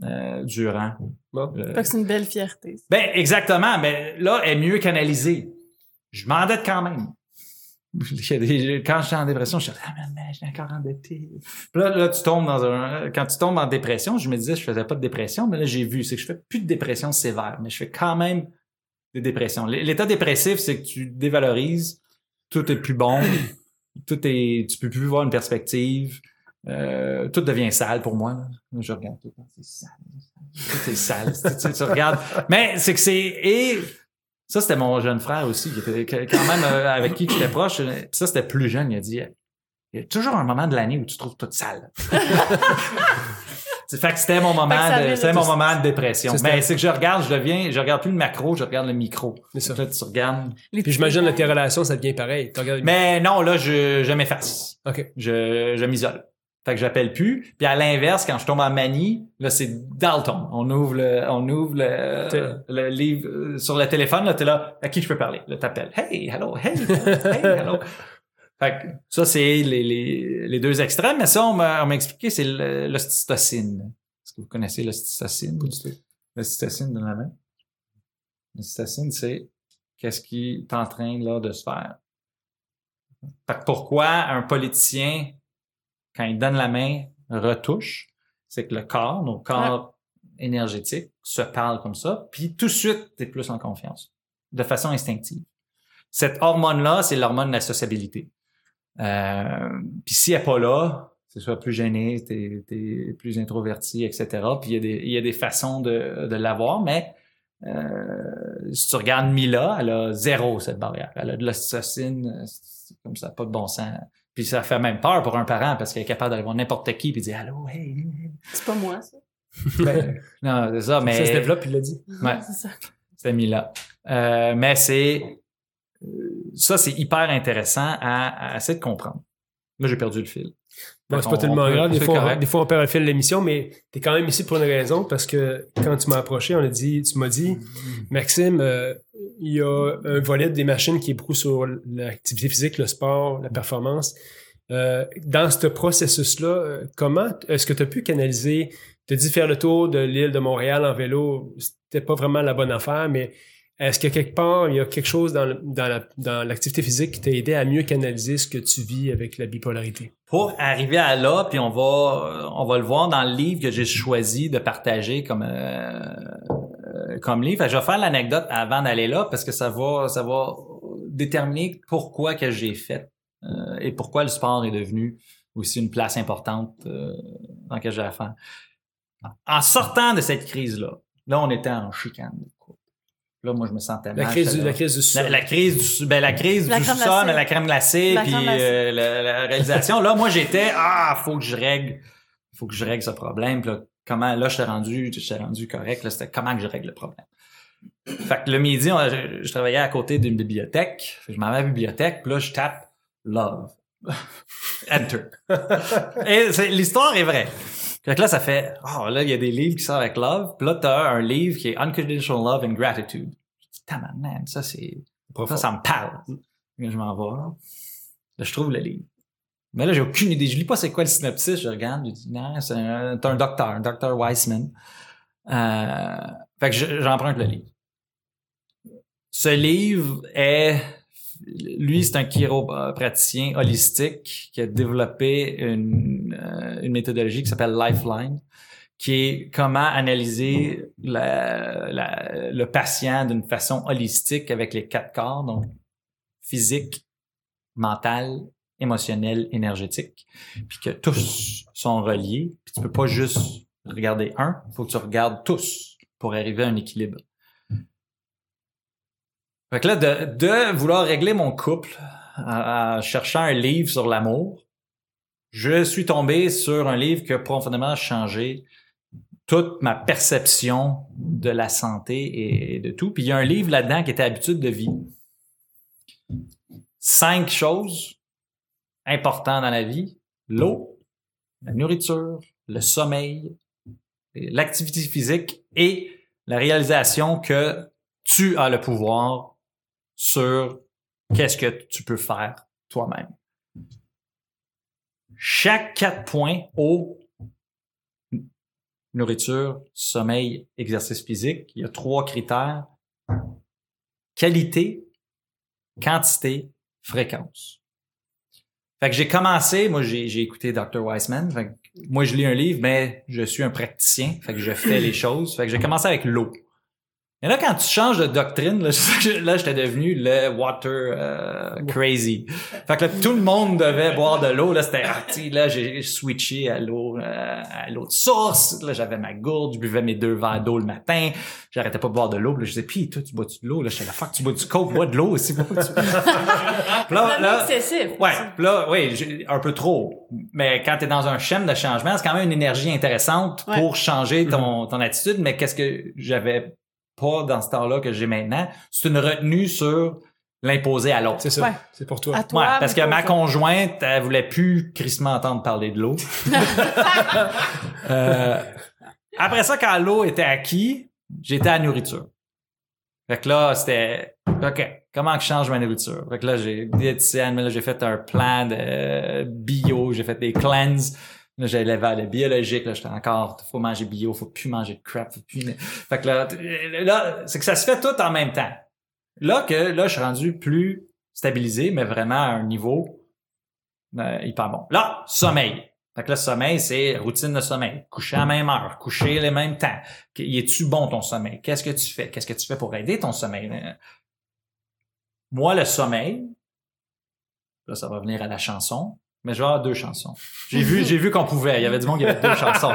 Speaker 4: euh, durant.
Speaker 1: Bon.
Speaker 3: que c'est une belle fierté.
Speaker 4: ben, exactement. Mais là, elle est mieux canalisée. Je m'endette quand même. Quand j'étais en dépression, je suis ah, je suis encore endetté. Puis là, là, tu tombes dans un, quand tu tombes en dépression, je me disais, je faisais pas de dépression, mais là, j'ai vu, c'est que je fais plus de dépression sévère, mais je fais quand même des dépressions. L'état dépressif, c'est que tu dévalorises, tout est plus bon, tout est, tu peux plus voir une perspective, euh, tout devient sale pour moi. Je regarde tout, c'est sale, tout est sale. tu, tu- tu regardes, mais c'est que c'est et ça c'était mon jeune frère aussi qui était quand même euh, avec qui j'étais proche. Puis ça c'était plus jeune. Il a dit il y a toujours un moment de l'année où tu trouves tout sale. C'est fait que c'était mon moment c'était mon moment de dépression.
Speaker 1: C'est-
Speaker 4: Mais c'est que je regarde, je deviens, je regarde plus le macro, je regarde le micro.
Speaker 1: C'est ça.
Speaker 4: Là, tu regardes.
Speaker 3: Les
Speaker 1: Puis j'imagine que tes relations, ça devient pareil. Tu
Speaker 4: Mais non, là, je, je m'efface.
Speaker 1: OK.
Speaker 4: Je, je m'isole. Fait que j'appelle plus. Puis à l'inverse, quand je tombe en manie, là, c'est Dalton. On ouvre le, on ouvre le, le livre euh, sur le téléphone. Là, t'es là, à qui je peux parler? Là, t'appelles. Hey, hello, hey, hey, hello. Fait que ça, c'est les, les, les deux extrêmes. Mais ça, on m'a on m'a expliqué, c'est l'ocytocine. Est-ce que vous connaissez l'ocytocine? L'ocytocine dans la main? L'ocytocine, c'est qu'est-ce qui est en train là, de se faire. Fait que pourquoi un politicien, quand il donne la main, retouche, c'est que le corps, nos corps énergétiques, se parlent comme ça, puis tout de suite, t'es plus en confiance, de façon instinctive. Cette hormone-là, c'est l'hormone de la sociabilité. Euh, puis si elle n'est pas là, c'est soit plus gêné, t'es es plus introverti, etc. Puis il y a des, il y a des façons de, de l'avoir, mais euh, si tu regardes Mila, elle a zéro cette barrière. Elle a de l'ocytocine, comme ça, pas de bon sens. Puis ça fait même peur pour un parent parce qu'elle est capable d'aller voir n'importe qui puis dire allô, hey.
Speaker 3: C'est pas moi, ça.
Speaker 4: Ben, non, c'est ça, mais
Speaker 1: Ça se développe, il l'a dit.
Speaker 4: Ouais.
Speaker 3: C'est ça.
Speaker 4: c'est Mila. Euh, mais c'est euh, ça, c'est hyper intéressant à, à essayer de comprendre. Là, j'ai perdu le fil.
Speaker 1: Bon,
Speaker 4: Fait
Speaker 1: c'est pas tellement grave. Des fois, on,
Speaker 4: correct.
Speaker 1: des fois, on perd le fil de l'émission, mais t'es quand même ici pour une raison parce que quand tu m'as approché, on a dit, tu m'as dit, Maxime, euh, il y a un volet des machines qui est beaucoup sur l'activité physique, le sport, la performance. Euh, dans ce processus-là, euh, comment est-ce que tu as pu canaliser, tu as dit faire le tour de l'île de Montréal en vélo, c'était pas vraiment la bonne affaire, mais est-ce que quelque part, il y a quelque chose la- dans l'activité physique qui t'a aidé à mieux canaliser ce que tu vis avec la bipolarité?
Speaker 4: Pour arriver à là, puis on va on va le voir dans le livre que j'ai choisi de partager comme euh, euh, comme livre. Que je vais faire l'anecdote avant d'aller là parce que ça va ça va déterminer pourquoi que j'ai fait euh, et pourquoi le sport est devenu aussi une place importante euh, dans laquelle j'ai à faire. En sortant de cette crise là, là on était en chicane. Là, moi, je me sentais mal.
Speaker 1: La crise, du, la crise du
Speaker 4: La,
Speaker 1: sol.
Speaker 4: la crise du ben la crise
Speaker 3: La
Speaker 4: du
Speaker 3: crème
Speaker 4: sous-sol, la crème glacée
Speaker 3: La
Speaker 4: puis
Speaker 3: crème glacée.
Speaker 4: euh, la, la réalisation là moi j'étais ah faut que je règle faut que je règle ce problème puis là, comment là j'étais rendu j'étais rendu correct là c'était comment que je règle le problème. Fait que le midi on- je, je travaillais à côté d'une bibliothèque, Fait que je m'en vais à la bibliothèque, puis là je tape love. Enter. Et c'est- l'histoire est vraie. Fait que là ça fait oh là il y a des livres qui sortent avec love, puis là tu as un livre qui est Unconditional Love and Gratitude. Je dis tabarnak, ça c'est ça, ça me parle. Là, je m'en vais. Là, je trouve le livre. Mais là, j'ai aucune idée. Je lis pas c'est quoi le synopsis. Je regarde. Je dis, non, c'est un, un docteur, un docteur Weissman. Euh, fait que je- j'emprunte le livre. Ce livre est, lui, c'est un chiropraticien holistique qui a développé une, euh, méthodologie qui s'appelle Lifeline, qui est comment analyser le patient d'une façon holistique avec les quatre corps, donc physique, mental, émotionnel, énergétique, puis que tous sont reliés, puis tu peux pas juste regarder un, faut que tu regardes tous pour arriver à un équilibre. Fait que là, de, de vouloir régler mon couple en, en cherchant un livre sur l'amour, je suis tombé sur un livre qui a profondément changé toute ma perception de la santé et de tout. Puis il y a un livre là-dedans qui était Habitude de vie. Cinq choses importantes dans la vie. L'eau, la nourriture, le sommeil, l'activité physique et la réalisation que tu as le pouvoir sur qu'est-ce que tu peux faire toi-même. Chaque quatre points eau, nourriture, sommeil, exercice physique, il y a trois critères. Qualité, quantité, fréquence. Fait que j'ai commencé, moi j'ai écouté Dr. Weissman, fait moi je lis un livre, mais je suis un praticien, fait que je fais les choses. Fait que j'ai commencé avec l'eau. Et là, quand tu changes de doctrine, là, je- là j'étais devenu le water euh, crazy. Fait que là, tout le monde devait boire de l'eau. Là, c'était ah, là, j'ai switché à l'eau, euh, à l'eau de source. Là, j'avais ma gourde, je buvais mes deux verres d'eau le matin. J'arrêtais pas de boire de l'eau. Puis là, je disais, puis toi, tu bois-tu de l'eau? Là, j'étais là, fuck, tu bois du coke, bois de l'eau aussi. Là, là,
Speaker 3: excessif.
Speaker 4: Ouais, là, oui, un peu trop. Mais quand tu es dans un schéma de changement, c'est quand même une énergie intéressante
Speaker 3: Ouais.
Speaker 4: pour changer ton, ton attitude. Mais qu'est-ce que j'avais pas dans ce temps-là que j'ai maintenant? C'est une retenue sur l'imposer à l'autre.
Speaker 1: C'est ça.
Speaker 3: Ouais.
Speaker 1: C'est pour toi.
Speaker 3: À toi,
Speaker 4: Ouais, parce que ma conjointe, elle voulait plus crissement entendre parler de l'eau. Euh, après ça, quand l'eau était acquis, j'étais à la nourriture. Fait que là, c'était OK, comment que je change ma nourriture? Fait que là, j'ai diététicienne, mais là, j'ai fait un plan de bio, j'ai fait des cleanses. Là, j'allais vers le biologique, là, j'étais encore, faut manger bio, faut plus manger de crap, faut plus... Fait que là, là, c'est que ça se fait tout en même temps. Là que, là, je suis rendu plus stabilisé, mais vraiment à un niveau euh, hyper bon. Là, sommeil. Fait que là, sommeil, c'est routine de sommeil. Coucher à la même heure, coucher les mêmes temps. Y est-tu bon ton sommeil? Qu'est-ce que tu fais? Qu'est-ce que tu fais pour aider ton sommeil? Euh, Moi, le sommeil, là, ça va venir à la chanson, mais je vais avoir deux chansons. J'ai vu, j'ai vu qu'on pouvait. Il y avait du monde qui avait deux chansons.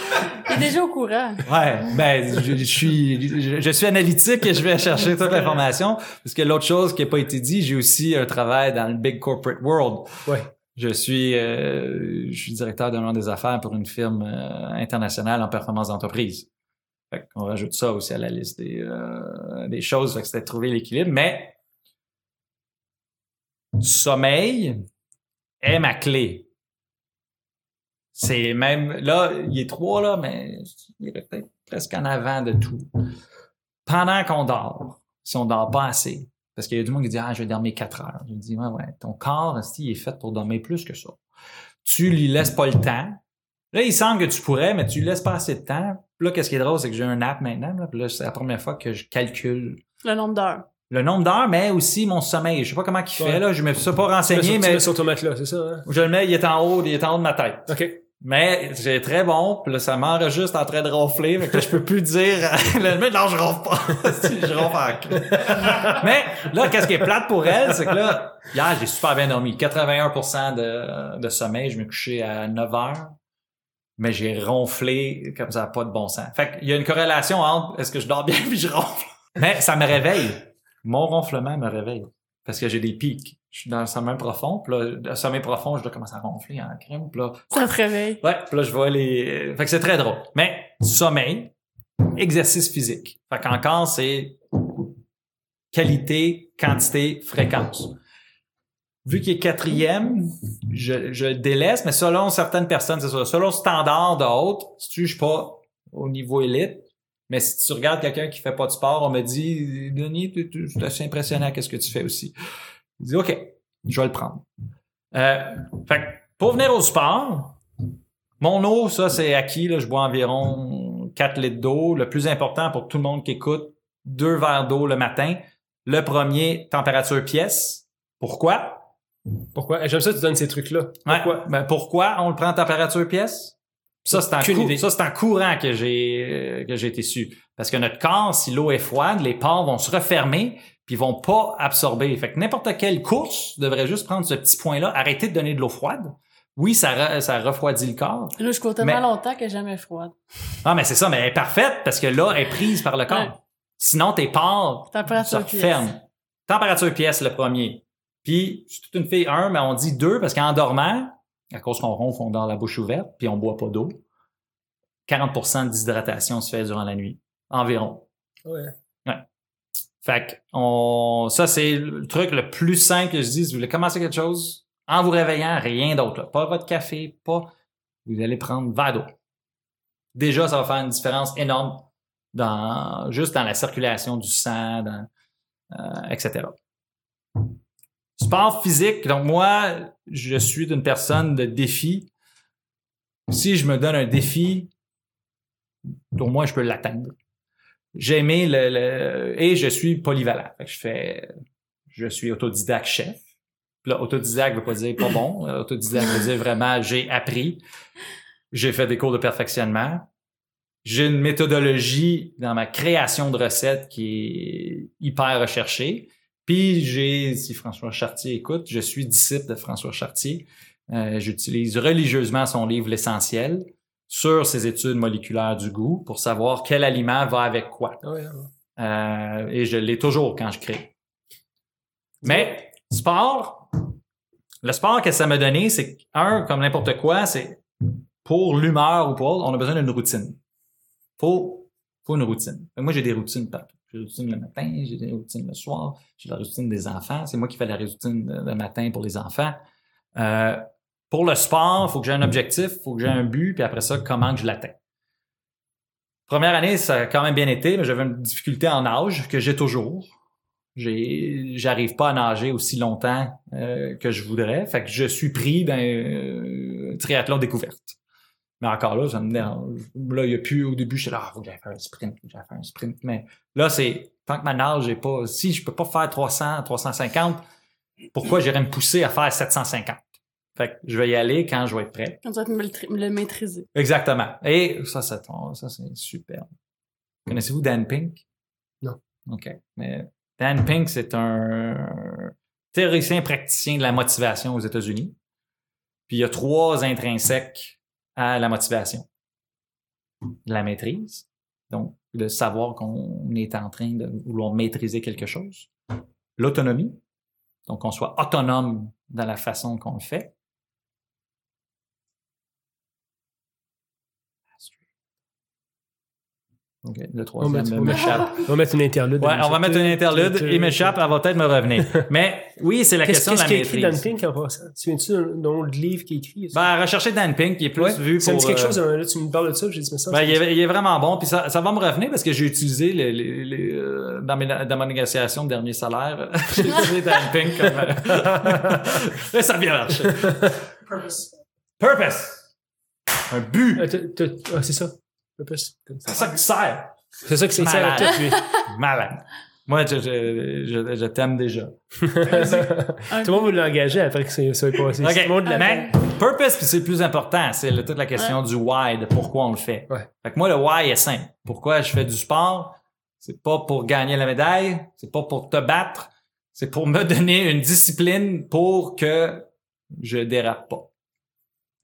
Speaker 3: T'es déjà au courant.
Speaker 4: Ouais, ben je, je suis je, je suis analytique et je vais chercher toute l'information parce que l'autre chose qui n'a pas été dit, j'ai aussi un travail dans le big corporate world.
Speaker 1: Ouais.
Speaker 4: Je suis euh, je suis directeur d'un monde des affaires pour une firme euh, internationale en performance d'entreprise. Fait qu'on rajoute ça aussi à la liste des euh, des choses, fait que c'était de trouver l'équilibre, mais sommeil est ma clé. C'est même là, il est trois là, mais il est peut-être presque en avant de tout. Pendant qu'on dort, si on dort pas assez, parce qu'il y a du monde qui dit ah je vais dormir quatre heures. Je dis ouais ouais, ton corps il est fait pour dormir plus que ça. Tu lui laisses pas le temps. Là, il semble que tu pourrais, mais tu lui laisses pas assez de temps. Puis là, qu'est-ce qui est drôle, c'est que j'ai un app maintenant. Là, puis là, c'est la première fois que je calcule
Speaker 3: Le nombre d'heures.
Speaker 4: Le nombre d'heures, mais aussi mon sommeil. Je sais pas comment il fait,
Speaker 1: Ouais.
Speaker 4: là. Je me suis pas renseigné, mais
Speaker 1: sur ton matelas, c'est ça, hein?
Speaker 4: je le mets, il est en haut, il est en haut de ma tête.
Speaker 1: OK.
Speaker 4: Mais c'est très bon, puis là, ça m'enregistre en train de ronfler, fait que là, je peux plus dire, le mec, non, je ronfle pas. Je ronfle en. Mais là, qu'est-ce qui est plate pour elle, c'est que là, hier, j'ai super bien dormi. 81% de, de sommeil, je me couchais à 9 heures, mais j'ai ronflé comme ça, pas de bon sens. Fait qu'il y a une corrélation entre est-ce que je dors bien puis je ronfle. Mais ça me réveille. Mon ronflement me réveille. Parce que j'ai des pics. Je suis dans le sommeil profond, puis là, le sommeil profond, je dois commencer à ronfler en crème, puis là,
Speaker 3: Ça te réveille.
Speaker 4: Ouais, puis là, je vois les... Fait que c'est très drôle. Mais sommeil, exercice physique. Fait qu'encore, c'est qualité, quantité, fréquence. Vu qu'il est quatrième, je, je le délaisse, mais selon certaines personnes, c'est ça. Selon standard d'autres, si tu je suis pas au niveau élite, mais si tu regardes quelqu'un qui fait pas de sport, on me dit, Denis, je suis assez impressionné à ce que tu fais aussi? Je dis, OK, je vais le prendre. Euh, fait pour venir au sport, mon eau, ça, c'est acquis. Là, je bois environ 4 litres d'eau. Le plus important pour tout le monde qui écoute, deux verres d'eau le matin. Le premier, température pièce. Pourquoi?
Speaker 1: Pourquoi? J'aime ça que tu donnes ces trucs-là. Pourquoi?
Speaker 4: Ouais, ben, pourquoi on le prend en température pièce? Ça, c'est en,
Speaker 1: Aucune
Speaker 4: cou-
Speaker 1: idée.
Speaker 4: ça, c'est en courant que j'ai, euh, que j'ai été su. Parce que notre corps, si l'eau est froide, les pores vont se refermer puis ils vont pas absorber. Fait que n'importe quelle course devrait juste prendre ce petit point-là, arrêter de donner de l'eau froide. Oui, ça, re- ça refroidit le corps.
Speaker 3: Là, je cours tellement
Speaker 4: Mais-
Speaker 3: longtemps que jamais froide.
Speaker 4: Ah, mais c'est ça, mais elle est parfaite parce que là, elle est prise par le corps.
Speaker 3: Ouais.
Speaker 4: Sinon, tes pores se
Speaker 3: Température pièce.
Speaker 4: referment. Température pièce, le premier. Puis, c'est toute une fille, un, mais on dit deux parce qu'en dormant, à cause qu'on ronfle, on dort la bouche ouverte, puis on boit pas d'eau, 40% d'hydratation se fait durant la nuit. Environ.
Speaker 1: Ouais.
Speaker 4: Fait que on, ça, c'est le truc le plus simple que je dis. Si vous voulez commencer quelque chose, en vous réveillant, rien d'autre. Pas votre café, pas. Vous allez prendre verre d'eau. Déjà, ça va faire une différence énorme dans, juste dans la circulation du sang, dans, euh, etc. Sport physique. Donc, moi, je suis une personne de défi. Si je me donne un défi, au moins, je peux l'atteindre j'ai aimé le, le- et je suis polyvalent. Je fais je suis autodidacte chef. Puis Là, autodidacte veut pas dire pas bon. Euh, Autodidacte veut dire vraiment j'ai appris. J'ai fait des cours de perfectionnement. J'ai une méthodologie dans ma création de recettes qui est hyper recherchée. Puis j'ai, si François Chartier écoute, je suis disciple de François Chartier. Euh, J'utilise religieusement son livre L'essentiel sur ses études moléculaires du goût pour savoir quel aliment va avec quoi.
Speaker 1: Ah.
Speaker 4: Euh, et je l'ai toujours quand je crée. Mais sport, le sport que ça m'a donné, c'est un, comme n'importe quoi, c'est pour l'humeur ou pour autre, on a besoin d'une routine. Faut, faut une routine. Moi, j'ai des routines partout. J'ai des routines le matin, j'ai des routines le soir, j'ai la routine des enfants. C'est moi qui fais la routine le matin pour les enfants. Euh, pour le sport, il faut que j'ai un objectif, il faut que j'ai un but, puis après ça, comment que je l'atteins. Première année, ça a quand même bien été, mais j'avais une difficulté en nage que j'ai toujours. J'arrive pas à nager aussi longtemps euh, que je voudrais. Fait que je suis pris d'un euh, triathlon découverte. Mais encore là, ça me dérange. Là, il y a plus, au début, j'étais là, ah, faut que j'aille faire un sprint, faut que j'aille faire un sprint. Mais là, c'est, tant que ma nage est pas, si je peux pas faire 300, 350, pourquoi j'irais me pousser à faire 750? Fait que je vais y aller quand je vais être prêt.
Speaker 3: Quand tu vas te le, tri- le maîtriser.
Speaker 4: Exactement. Et ça, ça, ça c'est superbe. Connaissez-vous Dan Pink?
Speaker 1: Non.
Speaker 4: OK. Mais Dan Pink, c'est un théoricien praticien de la motivation aux États-Unis. Puis il y a trois intrinsèques à la motivation. La maîtrise, donc de savoir qu'on est en train de vouloir maîtriser quelque chose. L'autonomie, donc qu'on soit autonome dans la façon qu'on le fait. OK, le
Speaker 1: On
Speaker 4: troisième
Speaker 1: on
Speaker 4: m'échappe.
Speaker 1: On va mettre une interlude.
Speaker 4: Ouais, on va mettre une interlude. Il m'échappe, elle va peut-être me revenir. Mais oui, c'est la
Speaker 1: Qu'est-ce
Speaker 4: question de
Speaker 1: qu'est-ce
Speaker 4: la
Speaker 1: qu'il a écrit Dan
Speaker 4: maîtrise.
Speaker 1: Pink en passant? Tu viens-tu d'un autre livre qu'il a écrit?
Speaker 4: Ben, rechercher Dan Pink, qui est plus vu
Speaker 1: ça me
Speaker 4: pour...
Speaker 1: dit quelque
Speaker 4: euh,
Speaker 1: chose, hein, là, tu me parles de ça, j'ai dit, mais ça.
Speaker 4: Ben,
Speaker 1: c'est-
Speaker 4: il, est, vraiment bon, puis ça, ça va me revenir parce que j'ai utilisé les, les- les, euh, dans, mes, dans ma négociation de dernier salaire, j'ai utilisé Dan Pink comme... euh, ça a bien marché.
Speaker 1: Purpose.
Speaker 4: Purpose! Un but!
Speaker 1: Ah, t'as- c'est ça.
Speaker 4: C'est qui sert!
Speaker 1: C'est ça que c'est ça,
Speaker 4: Malade.
Speaker 1: tout, lui.
Speaker 4: Malade. Moi, je, je, je, je t'aime déjà.
Speaker 1: Tout le monde veut l'engager après que ça soit passé.
Speaker 4: OK,
Speaker 1: Tout le monde
Speaker 4: mais purpose, puis c'est le plus important, c'est toute la question du why, de pourquoi on le fait.
Speaker 1: Ouais.
Speaker 4: Fait que moi, le why est simple. Pourquoi je fais du sport? C'est pas pour gagner la médaille, c'est pas pour te battre, c'est pour me donner une discipline pour que je dérape pas.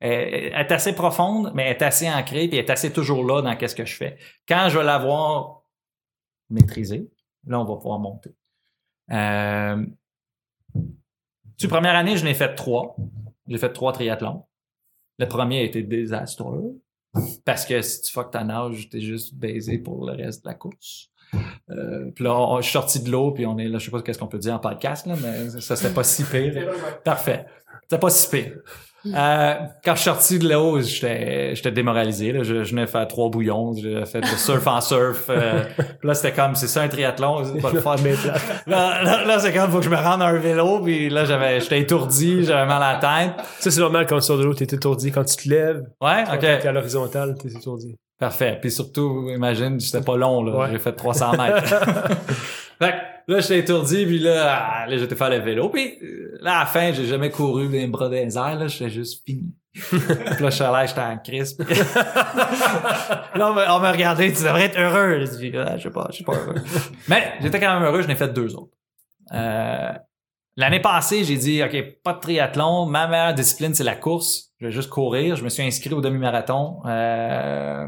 Speaker 4: Elle est assez profonde, mais elle est assez ancrée, puis elle est assez toujours là dans qu'est-ce que je fais. Quand je vais l'avoir maîtrisé, là, on va pouvoir monter. Euh, tu première année, je n'ai fait trois. J'ai fait trois triathlons. Le premier a été désastreux. Parce que si tu fuck ta nage, t'es juste baisé pour le reste de la course. Euh, puis là, on- je suis sorti de l'eau, puis on est là, je sais pas qu'est-ce qu'on peut dire en podcast, là, mais ça, c'était pas si pire. Parfait. C'était pas si pire. Euh, quand je suis sorti de l'eau, j'étais, j'étais démoralisé. Là. Je, je venais faire trois bouillons. J'ai fait du surf en surf. Euh, là, c'était comme, c'est ça un triathlon, c'est pas le fun. Là, là, là, c'est comme, faut que je me rende à un vélo. Puis là, j'avais, j'étais étourdi, j'avais mal à la tête.
Speaker 1: Ça, c'est normal quand tu sors de l'eau, t'es étourdi. Quand tu te lèves,
Speaker 4: Ouais,
Speaker 1: quand t'es
Speaker 4: ok.
Speaker 1: à l'horizontale, t'es étourdi.
Speaker 4: Parfait. Puis surtout, imagine, j'étais pas long, là.
Speaker 1: Ouais.
Speaker 4: J'ai fait 300 mètres. fait que là, j'étais étourdi, puis là, ah, là, j'étais faire le vélo. Puis euh, là, à la fin, j'ai jamais couru les bras des airs, là. J'étais juste fini. puis là, je suis allé, j'étais en crise. puis- là, on me, on me regardait, tu devrais être heureux. Je dis, ah, je sais pas, je suis pas heureux. Mais j'étais quand même heureux, j'en ai fait deux autres. Euh, L'année passée, j'ai dit, OK, pas de triathlon. Ma meilleure discipline, c'est la course. Je vais juste courir. Je me suis inscrit au demi-marathon. Euh,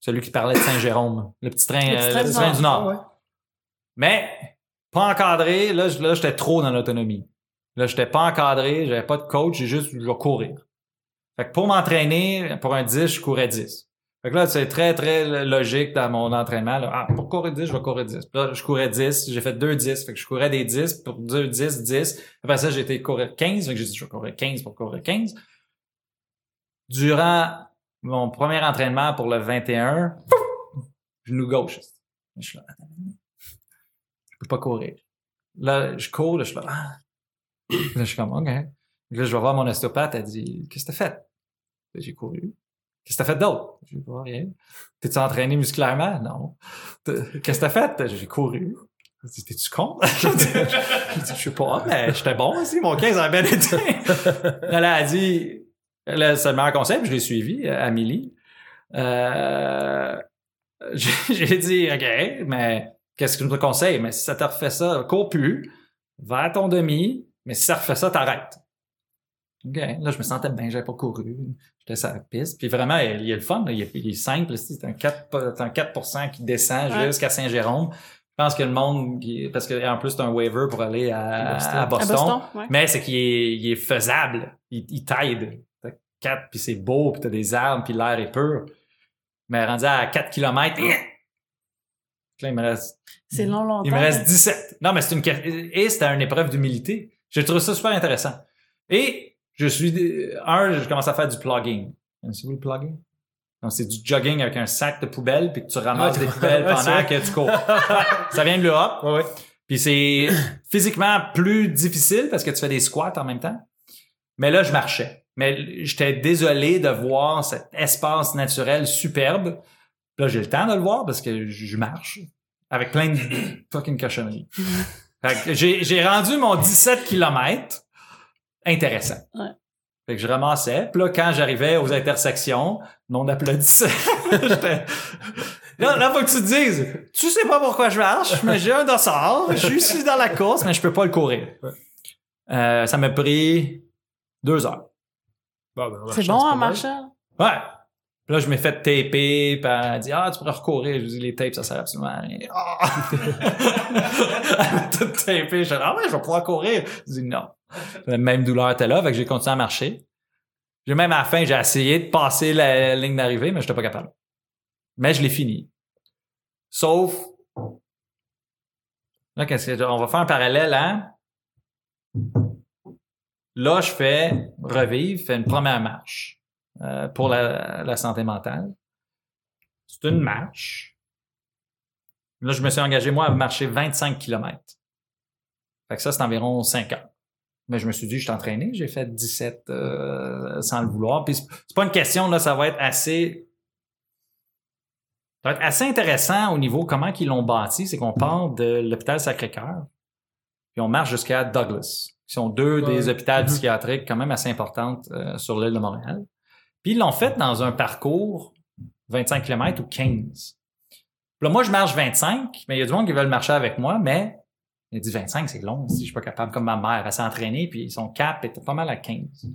Speaker 4: celui qui parlait de Saint-Jérôme. Le petit train,
Speaker 3: Le petit
Speaker 4: euh,
Speaker 3: train
Speaker 4: le
Speaker 3: du
Speaker 4: petit train du
Speaker 3: Nord.
Speaker 4: Nord.
Speaker 1: Ouais.
Speaker 4: Mais pas encadré. Là, là j'étais trop dans l'autonomie. Là, j'étais pas encadré. J'avais pas de coach. J'ai juste, je vais courir. Fait que pour m'entraîner, pour un 10, je courais 10. Fait que là, c'est très, très logique dans mon entraînement. Là. Ah, pour courir 10, je vais courir 10. Puis là, je courais 10. J'ai fait deux 10. Fait que je courais des 10 pour deux 10, 10. Après ça, j'ai été courir 15. Fait que j'ai dit, je vais courir 15 pour courir 15. Durant mon premier entraînement pour le 21, pouf, genou gauche. Je suis là, attends une minute. je pas courir. Là, je cours, là, je suis là, ah. Là, je suis comme, OK. Là, je vais voir mon ostéopathe, elle dit, qu'est-ce que t'as fait? J'ai couru. Qu'est-ce que t'as fait d'autre? J'ai pas rien. T'es-tu entraîné musculairement? Non. Qu'est-ce que t'as fait? J'ai couru. Elle dit, T'es-tu con? J'ai dit, je sais pas, mais j'étais bon aussi, mon 15 a bien été. Elle a dit, là, c'est le meilleur conseil, je l'ai suivi, Amélie. Euh, j'ai dit, OK, mais qu'est-ce que je te conseille? Mais si ça te refait ça, cours plus, va à ton demi, mais si ça refait ça, t'arrêtes. OK. Là, je me sentais bien, j'avais pas couru. J'étais sur la piste. Puis vraiment, il y a le fun, là. Il, est, simple. C'est un 4, c'est un 4 qui descend
Speaker 3: Ouais.
Speaker 4: jusqu'à Saint-Jérôme. Je pense que le monde, parce qu'en plus, c'est un waiver pour aller à,
Speaker 1: Boston.
Speaker 4: à
Speaker 3: À
Speaker 4: Boston.
Speaker 3: Boston, ouais.
Speaker 4: Mais c'est qu'il est, il est faisable. Il, il t'aide. T'as 4, puis c'est beau, puis t'as des arbres, puis l'air est pur. Mais rendu à 4 km, là, il me reste
Speaker 3: C'est long, longtemps.
Speaker 4: il me reste 17. Non, mais c'est une et c'était une épreuve d'humilité. J'ai trouvé ça super intéressant. Et je suis un, je commence à faire du plugging. Connaissez-vous le plugging? Donc, c'est du jogging avec un sac de poubelles puis que tu ramasses
Speaker 1: Ouais,
Speaker 4: des poubelles pendant que tu cours. ça vient de l'Europe.
Speaker 1: Ouais, ouais.
Speaker 4: Puis c'est physiquement plus difficile parce que tu fais des squats en même temps. Mais là, je marchais. Mais j'étais désolé de voir cet espace naturel superbe. Là, j'ai le temps de le voir parce que je marche avec plein de fucking cochonneries. Fait que j'ai, j'ai rendu mon 17 km intéressant.
Speaker 3: Ouais.
Speaker 4: Fait que je ramassais. Puis là, quand j'arrivais aux intersections, non applaudissait. J'étais... Là, là, faut que tu te dises, tu sais pas pourquoi je marche, mais j'ai un dossard, je suis dans la course, mais je peux pas le courir. Euh, ça m'a pris deux heures.
Speaker 1: Bon, ben, en
Speaker 3: C'est bon en marchant?
Speaker 4: Ouais. Là, je m'ai fait taper, puis elle dit, ah, tu pourrais recourir. Je dis, les tapes, ça sert absolument à rien. Ah! elle m'a tout tapé. Je dis, ah ouais, je vais pouvoir courir. Je dis, non. La même douleur était là, fait que j'ai continué à marcher. J'ai même à la fin, j'ai essayé de passer la ligne d'arrivée, mais j'étais pas capable. Mais je l'ai fini. Sauf, là, qu'est-ce que, on va faire un parallèle, hein? Là, je fais revivre, fais une première marche euh, pour la, la santé mentale. C'est une marche. Là, je me suis engagé, moi, à marcher 25 km. Fait que ça, c'est environ 5 heures. Mais je me suis dit, je suis entraîné, j'ai fait 17 euh, sans le vouloir. Puis c'est pas une question, là, ça va être assez Ça va être assez intéressant au niveau comment ils l'ont bâti, c'est qu'on part de l'hôpital Sacré-Cœur, puis on marche jusqu'à Douglas, qui sont deux
Speaker 1: Ouais.
Speaker 4: des hôpitaux
Speaker 1: Mhm.
Speaker 4: psychiatriques quand même assez importantes euh, sur l'île de Montréal. Puis ils l'ont fait dans un parcours 25 km ou 15. Puis là, moi, je marche 25, mais il y a du monde qui veulent marcher avec moi, mais il dit 25, c'est long, si je suis pas capable, comme ma mère, s'est entraînée, puis son cap était pas mal à 15.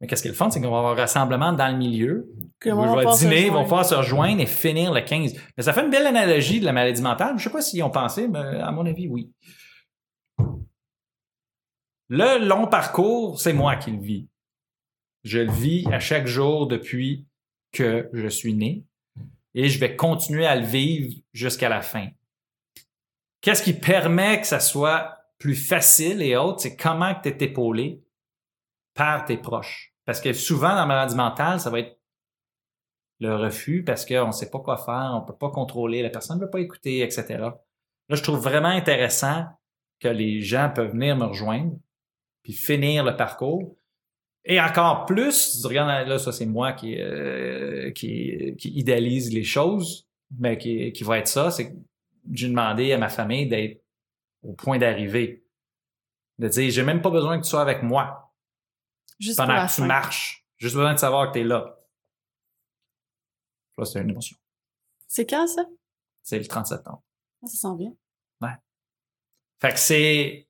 Speaker 4: Mais qu'est-ce qui est le fun, c'est qu'on va avoir un rassemblement dans le milieu,
Speaker 3: Que
Speaker 4: où je vais dîner, ils vont pouvoir se rejoindre et finir le 15. Mais ça fait une belle analogie de la maladie mentale. Je sais pas s'ils ont pensé, mais à mon avis, oui. Le long parcours, c'est moi qui le vis. Je le vis à chaque jour depuis que je suis né et je vais continuer à le vivre jusqu'à la fin. Qu'est-ce qui permet que ça soit plus facile et autres, c'est comment tu es épaulé par tes proches. Parce que souvent, dans la maladie mentale, ça va être le refus parce qu'on ne sait pas quoi faire, on peut pas contrôler, la personne ne veut pas écouter, etc. Là, je trouve vraiment intéressant que les gens peuvent venir me rejoindre puis finir le parcours. Et encore plus, tu regardes, là, ça c'est moi qui, euh, qui, qui idéalise les choses, mais qui, qui va être ça, c'est que j'ai demandé à ma famille d'être au point d'arriver. De dire, j'ai même pas besoin que tu sois avec moi
Speaker 3: Juste
Speaker 4: pendant que tu
Speaker 3: fin.
Speaker 4: marches. Juste besoin de savoir que tu es là. Ça, c'est une émotion.
Speaker 3: C'est quand, ça?
Speaker 4: C'est le 30 septembre.
Speaker 3: Ah, Ça sent bien.
Speaker 4: Fait que c'est...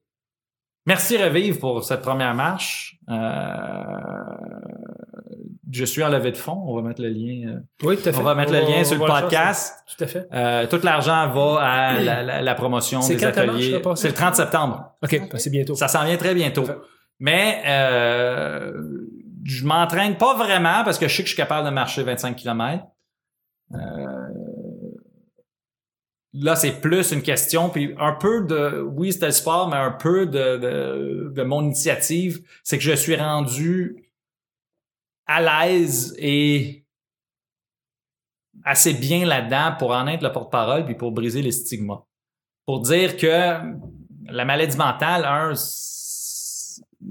Speaker 4: Merci Revive pour cette première marche. Euh, Je suis en levée de fonds. On va mettre le lien. euh,
Speaker 1: Oui, tout à fait.
Speaker 4: On va mettre le lien sur le podcast.
Speaker 1: Tout à fait.
Speaker 4: Euh, tout l'argent va à la, la- la promotion
Speaker 1: C'est
Speaker 4: des ateliers. C'est le 30 septembre.
Speaker 1: OK, ben, c'est bientôt.
Speaker 4: Ça s'en vient très bientôt.
Speaker 1: Parfait.
Speaker 4: Mais euh, je m'entraîne pas vraiment parce que je sais que je suis capable de marcher 25 km. Là, c'est plus une question, puis un peu de, oui, c'était le sport, mais un peu de, de, de mon initiative, c'est que je suis rendu à l'aise et assez bien là-dedans pour en être le porte-parole puis pour briser les stigmas. Pour dire que la maladie mentale, un,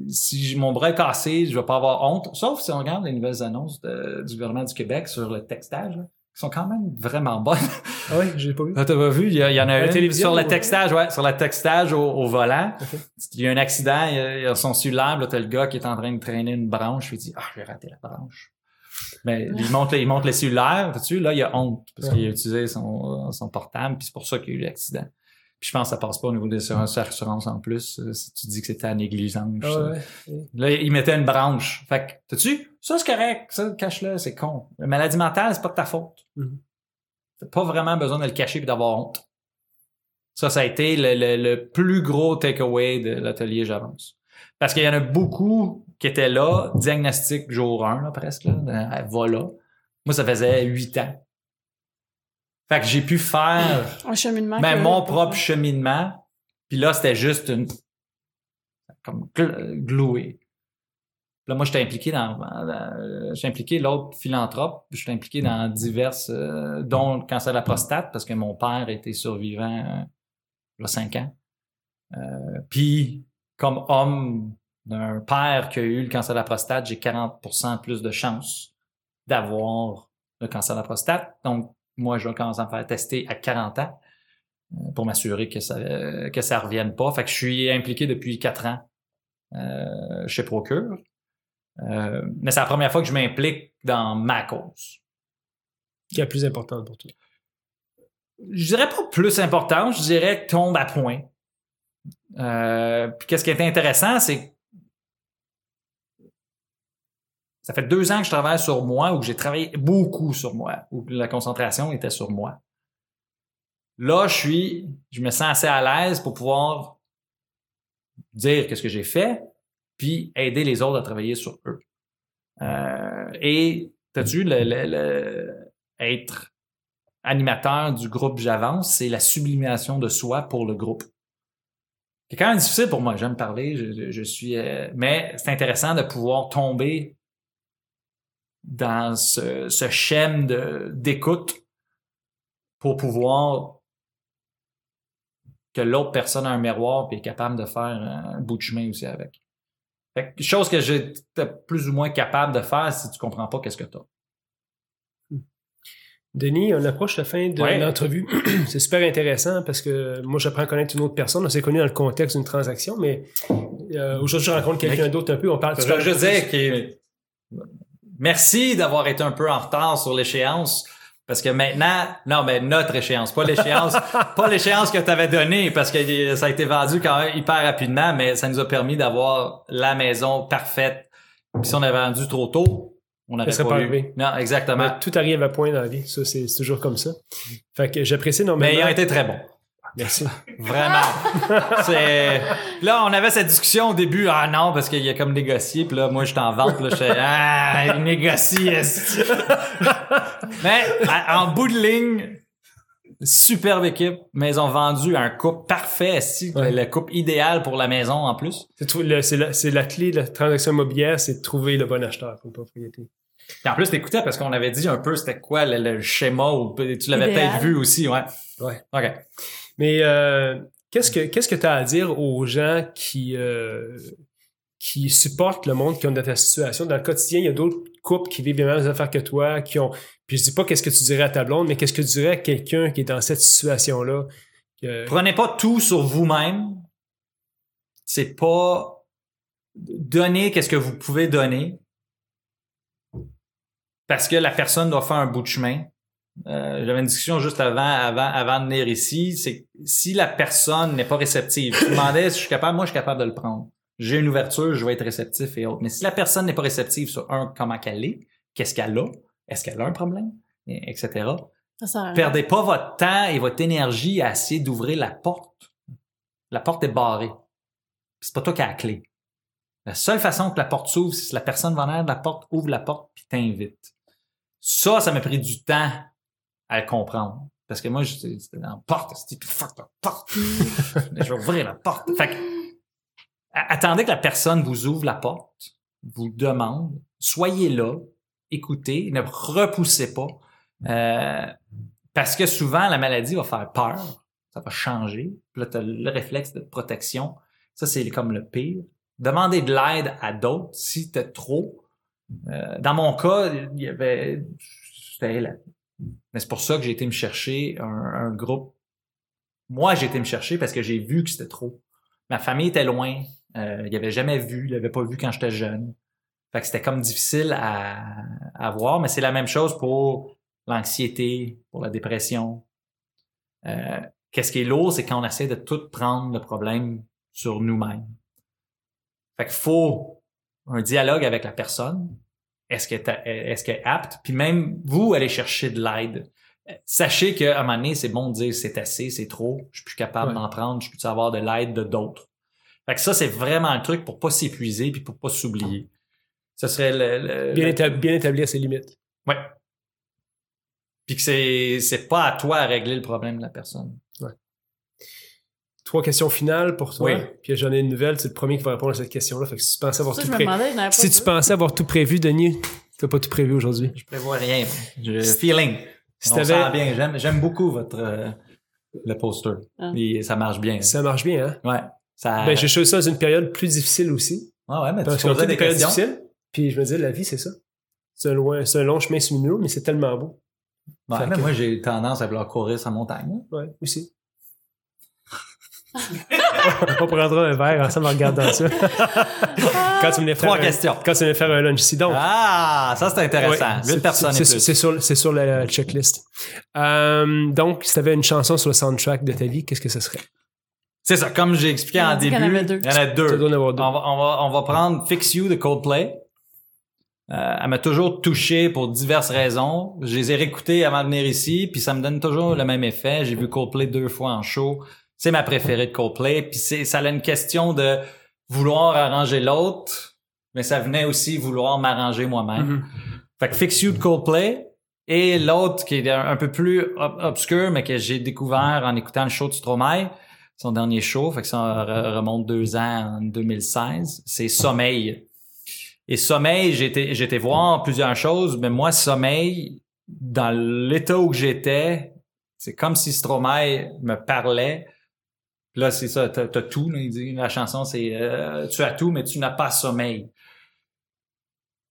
Speaker 4: si mon bras est cassé, je vais pas avoir honte. Sauf si on regarde les nouvelles annonces du gouvernement du Québec sur le textage, qui sont quand même vraiment bonnes.
Speaker 1: Ah oui, j'ai pas vu.
Speaker 4: Ah, t'as pas vu? Il y, a- il y en a
Speaker 1: la
Speaker 4: une
Speaker 1: télévision,
Speaker 4: sur le textage, ouais, sur le textage au, au volant. Il y a un accident, il y a, son cellulaire, là, t'as le gars qui est en train de traîner une branche, il dit, ah, j'ai raté la branche. Mais il monte, il monte le cellulaire, tu là, il a honte, parce
Speaker 1: Ouais.
Speaker 4: qu'il a utilisé son, son portable, puis c'est pour ça qu'il y a eu l'accident. Puis je pense que ça passe pas au niveau des assurances en plus, euh, si tu dis que c'était à négligence.
Speaker 1: Ah
Speaker 4: ça.
Speaker 1: ouais.
Speaker 4: Là, il mettait une branche. Fait que, t'as-tu? Ça, c'est correct. Ça, cache-le, c'est con. La maladie mentale, c'est pas de ta faute.
Speaker 1: Mhm.
Speaker 4: T'as pas vraiment besoin de le cacher et d'avoir honte. Ça, ça a été le, le- le plus gros takeaway de l'atelier J'avance. Parce qu'il y en a beaucoup qui étaient là, diagnostic jour 1, là, presque, là, voilà. Moi, ça faisait huit ans. Fait que j'ai pu faire
Speaker 3: Un cheminement.
Speaker 4: ben,
Speaker 3: que-
Speaker 4: mon propre cheminement. Puis là, c'était juste une. comme gl- gloué. Là, moi, j'étais impliqué dans. dans- j'étais impliqué l'autre philanthrope. J'étais impliqué dans diverses. euh, dont le cancer de la prostate, parce que mon père était survivant euh, il y a cinq ans. Euh, puis, comme homme d'un père qui a eu le cancer de la prostate, j'ai 40% plus de chances d'avoir le cancer de la prostate. Donc, moi, je vais commencer à me faire tester à 40 ans euh, pour m'assurer que ça euh, que ça revienne pas. Fait que je suis impliqué depuis quatre ans euh, chez Procure. Euh, mais c'est la première fois que je m'implique dans ma cause.
Speaker 1: Qui est la plus importante pour toi?
Speaker 4: Je dirais pas plus important, je dirais que tombe à point. Euh, puis qu'est-ce qui est intéressant, c'est que ça fait deux ans que je travaille sur moi, où j'ai travaillé beaucoup sur moi, où la concentration était sur moi. Là, je suis, je me sens assez à l'aise pour pouvoir dire qu'est-ce que j'ai fait, puis aider les autres à travailler sur eux. Euh, et t'as-tu être animateur du groupe J'avance, c'est la sublimation de soi pour le groupe. C'est quand même difficile pour moi. J'aime parler, je suis, euh, mais c'est intéressant de pouvoir tomber dans ce, ce schème de d'écoute pour pouvoir que l'autre personne a un miroir et est capable de faire un bout de chemin aussi avec. Fait que, chose que j'étais plus ou moins capable de faire si tu comprends pas qu'est-ce que tu as.
Speaker 1: Denis, on approche la fin de
Speaker 4: Ouais.
Speaker 1: l'entrevue. c'est super intéressant parce que moi, j'apprends à connaître une autre personne. On s'est connu dans le contexte d'une transaction, mais euh, aujourd'hui, je rencontre quelqu'un d'autre un peu. On parle. tu
Speaker 4: Je, je
Speaker 1: plus-
Speaker 4: disais que merci d'avoir été un peu en retard sur l'échéance. Parce que maintenant, non, mais notre échéance, pas l'échéance, pas l'échéance que tu avais donnée, parce que ça a été vendu quand même hyper rapidement, mais ça nous a permis d'avoir la maison parfaite. Puis si on avait vendu trop tôt, on n'aurait pas,
Speaker 1: pas
Speaker 4: eu.
Speaker 1: arrivé.
Speaker 4: Non, exactement.
Speaker 1: Mais tout arrive à point dans la vie. Ça, c'est toujours comme ça. Fait que j'apprécie
Speaker 4: Mais ils ont été très bons.
Speaker 1: Merci.
Speaker 4: Vraiment. c'est là on avait cette discussion au début ah non parce qu'il y a comme négocié puis là moi j'étais en vente là je fais ah il négocie. Mais à- en bout de ligne superbe équipe maison vendue un couple parfait esti,
Speaker 1: Ouais.
Speaker 4: le couple idéal pour la maison en plus.
Speaker 1: C'est trou- le- c'est la, c'est la clé de la transaction immobilière, c'est de trouver le bon acheteur pour une propriété.
Speaker 4: Puis en plus t'écoutais parce qu'on avait dit un peu c'était quoi le, le schéma ou tu l'avais
Speaker 3: Idéal.
Speaker 4: peut-être vu aussi ouais.
Speaker 1: Ouais.
Speaker 4: OK.
Speaker 1: Mais euh, qu'est-ce que qu'est-ce que tu as à dire aux gens qui euh, qui supportent le monde qui ont dans ta situation? Dans le quotidien il y a d'autres couples qui vivent les mêmes affaires que toi qui ont puis je dis pas qu'est-ce que tu dirais à ta blonde mais qu'est-ce que tu dirais à quelqu'un qui est dans cette situation là
Speaker 4: Prenez pas tout sur vous-même. C'est pas donner qu'est-ce que vous pouvez donner. Parce que la personne doit faire un bout de chemin. Euh, J'avais une discussion juste avant, avant, avant de venir ici. C'est que si la personne n'est pas réceptive, je me demandais si je suis capable, moi je suis capable de le prendre. J'ai une ouverture, je vais être réceptif et autres. Mais si la personne n'est pas réceptive sur un, comment qu'elle est, qu'est-ce qu'elle a, est-ce qu'elle a un problème, et- etc.
Speaker 3: Ça.
Speaker 4: Perdez pas votre temps et votre énergie à essayer d'ouvrir la porte. La porte est barrée. C'est pas toi qui as la clé. La seule façon que la porte s'ouvre, c'est si la personne va en de la porte, ouvre la porte puis t'invite. Ça, ça m'a pris du temps à le comprendre. Parce que moi, j'étais dans la porte, c'était fuck la porte. je vais ouvrir la porte. Fait que, attendez que la personne vous ouvre la porte, vous demande, soyez là, écoutez, ne repoussez pas. Euh, parce que souvent, la maladie va faire peur, ça va changer. Puis là, tu as le réflexe de protection. Ça, c'est comme le pire. Demandez de l'aide à d'autres si tu trop. Euh, dans mon cas, il y avait. La- Mais c'est pour ça que j'ai été me chercher un, groupe. Moi, j'ai été me chercher parce que j'ai vu que c'était trop. Ma famille était loin. Euh, il avait jamais vu, il avait pas vu quand j'étais jeune. Fait que c'était comme difficile à, à voir, mais c'est la même chose pour l'anxiété, pour la dépression. Euh, Qu'est-ce qui est lourd, c'est quand on essaie de tout prendre le problème sur nous-mêmes. Fait qu'il faut un dialogue avec la personne. Est-ce qu'elle est, est, est apte? Puis même vous, allez chercher de l'aide. Euh, Sachez qu'à un moment donné, c'est bon de dire c'est assez, c'est trop, je suis plus capable
Speaker 1: Ouais.
Speaker 4: d'en prendre, je peux avoir de l'aide de d'autres? Fait que ça, c'est vraiment le truc pour pas s'épuiser puis pour pas s'oublier. Ce serait le, le-
Speaker 1: bien,
Speaker 4: le-
Speaker 1: étab- bien établir ses limites
Speaker 4: Ouais. Puis que c'est c'est pas à toi à régler le problème de la personne.
Speaker 1: Trois questions finales pour toi
Speaker 4: Oui.
Speaker 1: puis j'en ai une nouvelle c'est le premier qui va répondre à cette question là fait que si tu pensais avoir
Speaker 3: Ça,
Speaker 1: tout
Speaker 3: je me
Speaker 1: pré-
Speaker 3: demandais, je n'avais pas
Speaker 1: si tu pensais avoir tout prévu Denis tu pas tout prévu aujourd'hui
Speaker 4: Je prévois rien. Je, feeling.
Speaker 1: si
Speaker 4: On sent bien. J'aime j'aime beaucoup votre euh, le poster.
Speaker 3: Ah.
Speaker 4: Et ça marche bien.
Speaker 1: ça marche bien hein?
Speaker 4: Ouais. Ça.
Speaker 1: ben j'ai choisi ça dans une période plus difficile aussi
Speaker 4: ouais, ouais, mais
Speaker 1: parce
Speaker 4: tu
Speaker 1: qu'on a
Speaker 4: posais
Speaker 1: des
Speaker 4: des
Speaker 1: périodes
Speaker 4: questions.
Speaker 1: difficiles puis je me dis la vie c'est ça c'est un, loin, c'est un long chemin mais c'est tellement beau
Speaker 4: Ouais,
Speaker 1: que-
Speaker 4: moi, j'ai tendance à vouloir courir sa montagne.
Speaker 1: ouais aussi on prendra un verre ensemble en regardant ça quand tu venais faire
Speaker 4: Trois
Speaker 1: un-
Speaker 4: questions.
Speaker 1: quand tu venais faire un lunch ici donc
Speaker 4: Ah, ça, c'est intéressant.
Speaker 1: Ouais,
Speaker 4: personnes
Speaker 1: c'est- sur, c'est sur la checklist. Euh, donc, si tu avais une chanson sur le soundtrack de ta vie, qu'est-ce que ce serait?
Speaker 4: C'est ça. Comme j'ai expliqué en début, il y en a deux.
Speaker 1: En.
Speaker 4: On va, on, va, on va prendre Fix You de Coldplay. Euh, elle m'a toujours touché pour diverses raisons. Je les ai réécoutées avant de venir ici, puis ça me donne toujours le même effet. J'ai vu Coldplay deux fois en show. C'est ma préférée de Coldplay. Puis c'est, ça a une question de vouloir arranger l'autre, mais ça venait aussi vouloir m'arranger moi-même.
Speaker 1: Mhm.
Speaker 4: Fait que Fix You de Coldplay. Et l'autre qui est un, peu plus ob- obscur, mais que j'ai découvert en écoutant le show de Stromae, son dernier show, fait que ça re- remonte deux ans en 2016, c'est Sommeil. Et Sommeil, j'ai été voir plusieurs choses, mais moi, Sommeil, dans l'état où j'étais, c'est comme si Stromae me parlait. Là, c'est ça, t'as, t'as tout. là, il dit, la chanson, c'est euh, tu as tout, mais tu n'as pas sommeil.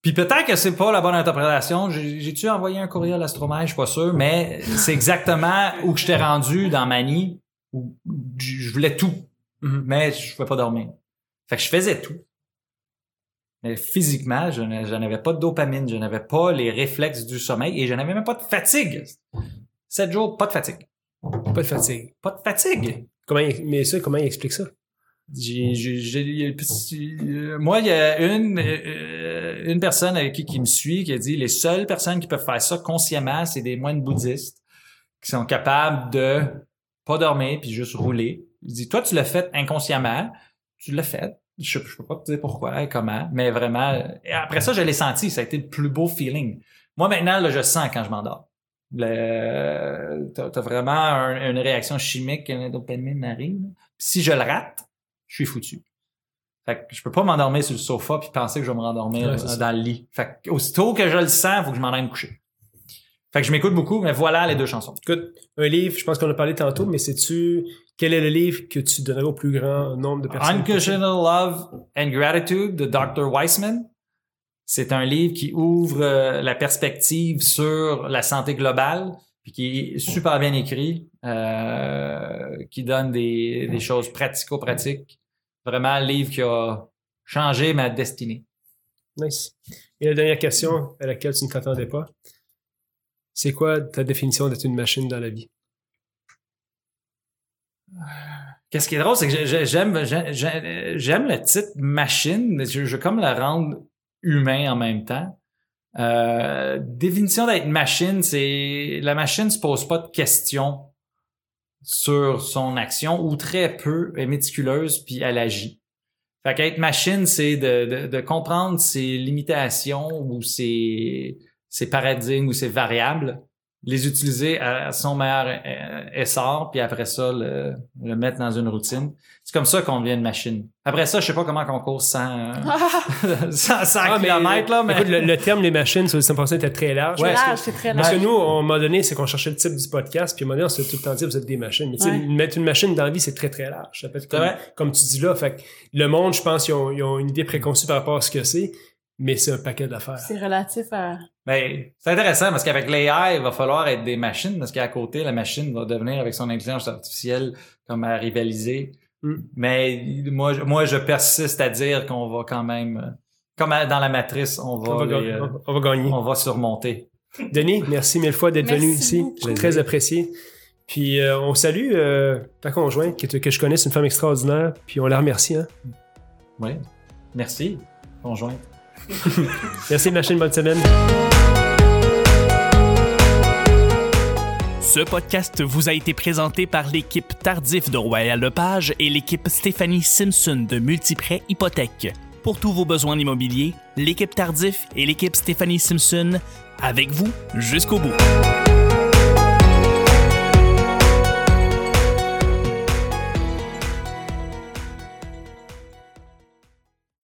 Speaker 4: Puis peut-être que c'est pas la bonne interprétation. J'ai- J'ai-tu envoyé un courriel à Stromae? Je suis pas sûr, mais c'est exactement où je t'ai rendu dans Manie, où je voulais tout,
Speaker 1: Mhm.
Speaker 4: mais je pouvais pas dormir. Fait que je faisais tout. Mais physiquement, je n'avais pas de dopamine, je n'avais pas les réflexes du sommeil et je n'avais même pas de fatigue. Sept jours, pas de fatigue.
Speaker 1: Pas de fatigue.
Speaker 4: Pas de fatigue.
Speaker 1: Comment il- mais ça, comment il explique ça?
Speaker 4: Euh, moi, il y a une, euh, une personne avec qui, qui me suit qui a dit les seules personnes qui peuvent faire ça consciemment, c'est des moines bouddhistes qui sont capables de pas dormir puis juste rouler. Il dit toi, tu l'as fait inconsciemment, tu l'as fait. Je, je peux pas pourquoi et comment, mais vraiment. Après ça, je l'ai senti. Ça a été le plus beau feeling. Moi, maintenant, je sens quand je m'endors. Le, t'as, t'as vraiment un- une réaction chimique, une dopamine arrive. Si je le rate, je suis foutu. Fait que je peux pas m'endormir sur le sofa puis penser que je vais me rendormir
Speaker 1: Ouais, c'est ça.
Speaker 4: dans le lit. Fait que aussitôt que je le sens, faut que je m'en aille me coucher. Fait que je m'écoute beaucoup, mais voilà les deux chansons.
Speaker 1: Écoute, un livre, je pense qu'on a parlé tantôt, mais sais-tu quel est le livre que tu donnerais au plus grand nombre de personnes?
Speaker 4: Unconditional Love and Gratitude de Dr. Weissman. C'est un livre qui ouvre euh, la perspective sur la santé globale, puis qui est super bien écrit, euh, qui donne des, des choses pratico-pratiques. Vraiment, un livre qui a changé ma destinée.
Speaker 1: Nice. Et la dernière question à laquelle tu ne t'attendais pas. C'est quoi ta définition d'être une machine dans la vie?
Speaker 4: Qu'est-ce qui est drôle, c'est que j'ai- j'aime le titre machine. Je, je veux comme le rendre humain en même temps. Euh, définition d'être machine, c'est la machine se pose pas de questions sur son action ou très peu, est méticuleuse puis elle agit. Fait qu'être machine, c'est de, de, de comprendre ses limitations ou ses, ses paradigmes ou ses variables, les utiliser à son meilleur euh, essor, puis après ça, le, le mettre dans une routine. C'est comme ça qu'on devient une machine. Après ça, je sais pas comment qu'on court sans, euh, sans, sans
Speaker 1: Ah, mais,
Speaker 4: kilomètres, là, mais...
Speaker 1: Écoute, le, le terme les machines sur le 100% était très large.
Speaker 4: Ouais,
Speaker 1: parce que-
Speaker 3: large, c'est très
Speaker 1: Parce
Speaker 3: large.
Speaker 1: que nous, à un moment donné, c'est qu'on cherchait le type du podcast, puis à un moment donné, on s'est tout le temps dit, vous êtes des machines. Mais tu sais,
Speaker 3: Ouais.
Speaker 1: mettre une machine dans la vie, c'est très, très large. Ça peut être
Speaker 4: C'est
Speaker 1: comme,
Speaker 4: vrai.
Speaker 1: comme tu dis là. Fait que le monde, je pense, ils ont, ils ont une idée préconçue par rapport à ce que c'est, mais c'est un paquet d'affaires.
Speaker 3: C'est relatif à.
Speaker 4: Ben, c'est intéressant parce qu'avec l'AI, il va falloir être des machines parce qu'à côté, la machine va devenir avec son intelligence artificielle comme à rivaliser.
Speaker 1: Mm.
Speaker 4: Mais moi, je- moi, je persiste à dire qu'on va quand même, comme dans la matrice, on va,
Speaker 1: On va,
Speaker 4: les,
Speaker 1: gagner.
Speaker 4: euh,
Speaker 1: on va gagner.
Speaker 4: on va surmonter.
Speaker 1: Denis, merci mille fois d'être venu ici. J'ai très apprécié. Puis euh, on salue euh, ta conjointe, que, que je connais, c'est une femme extraordinaire, puis on la remercie. Hein.
Speaker 4: Oui. Merci, conjointe.
Speaker 1: Merci, machine, bonne semaine.
Speaker 2: Ce podcast vous a été présenté par l'équipe Tardif de Royal Lepage et l'équipe Stéphanie Simpson de Multiprêt Hypothèque. Pour tous vos besoins immobiliers, l'équipe Tardif et l'équipe Stéphanie Simpson avec vous jusqu'au bout.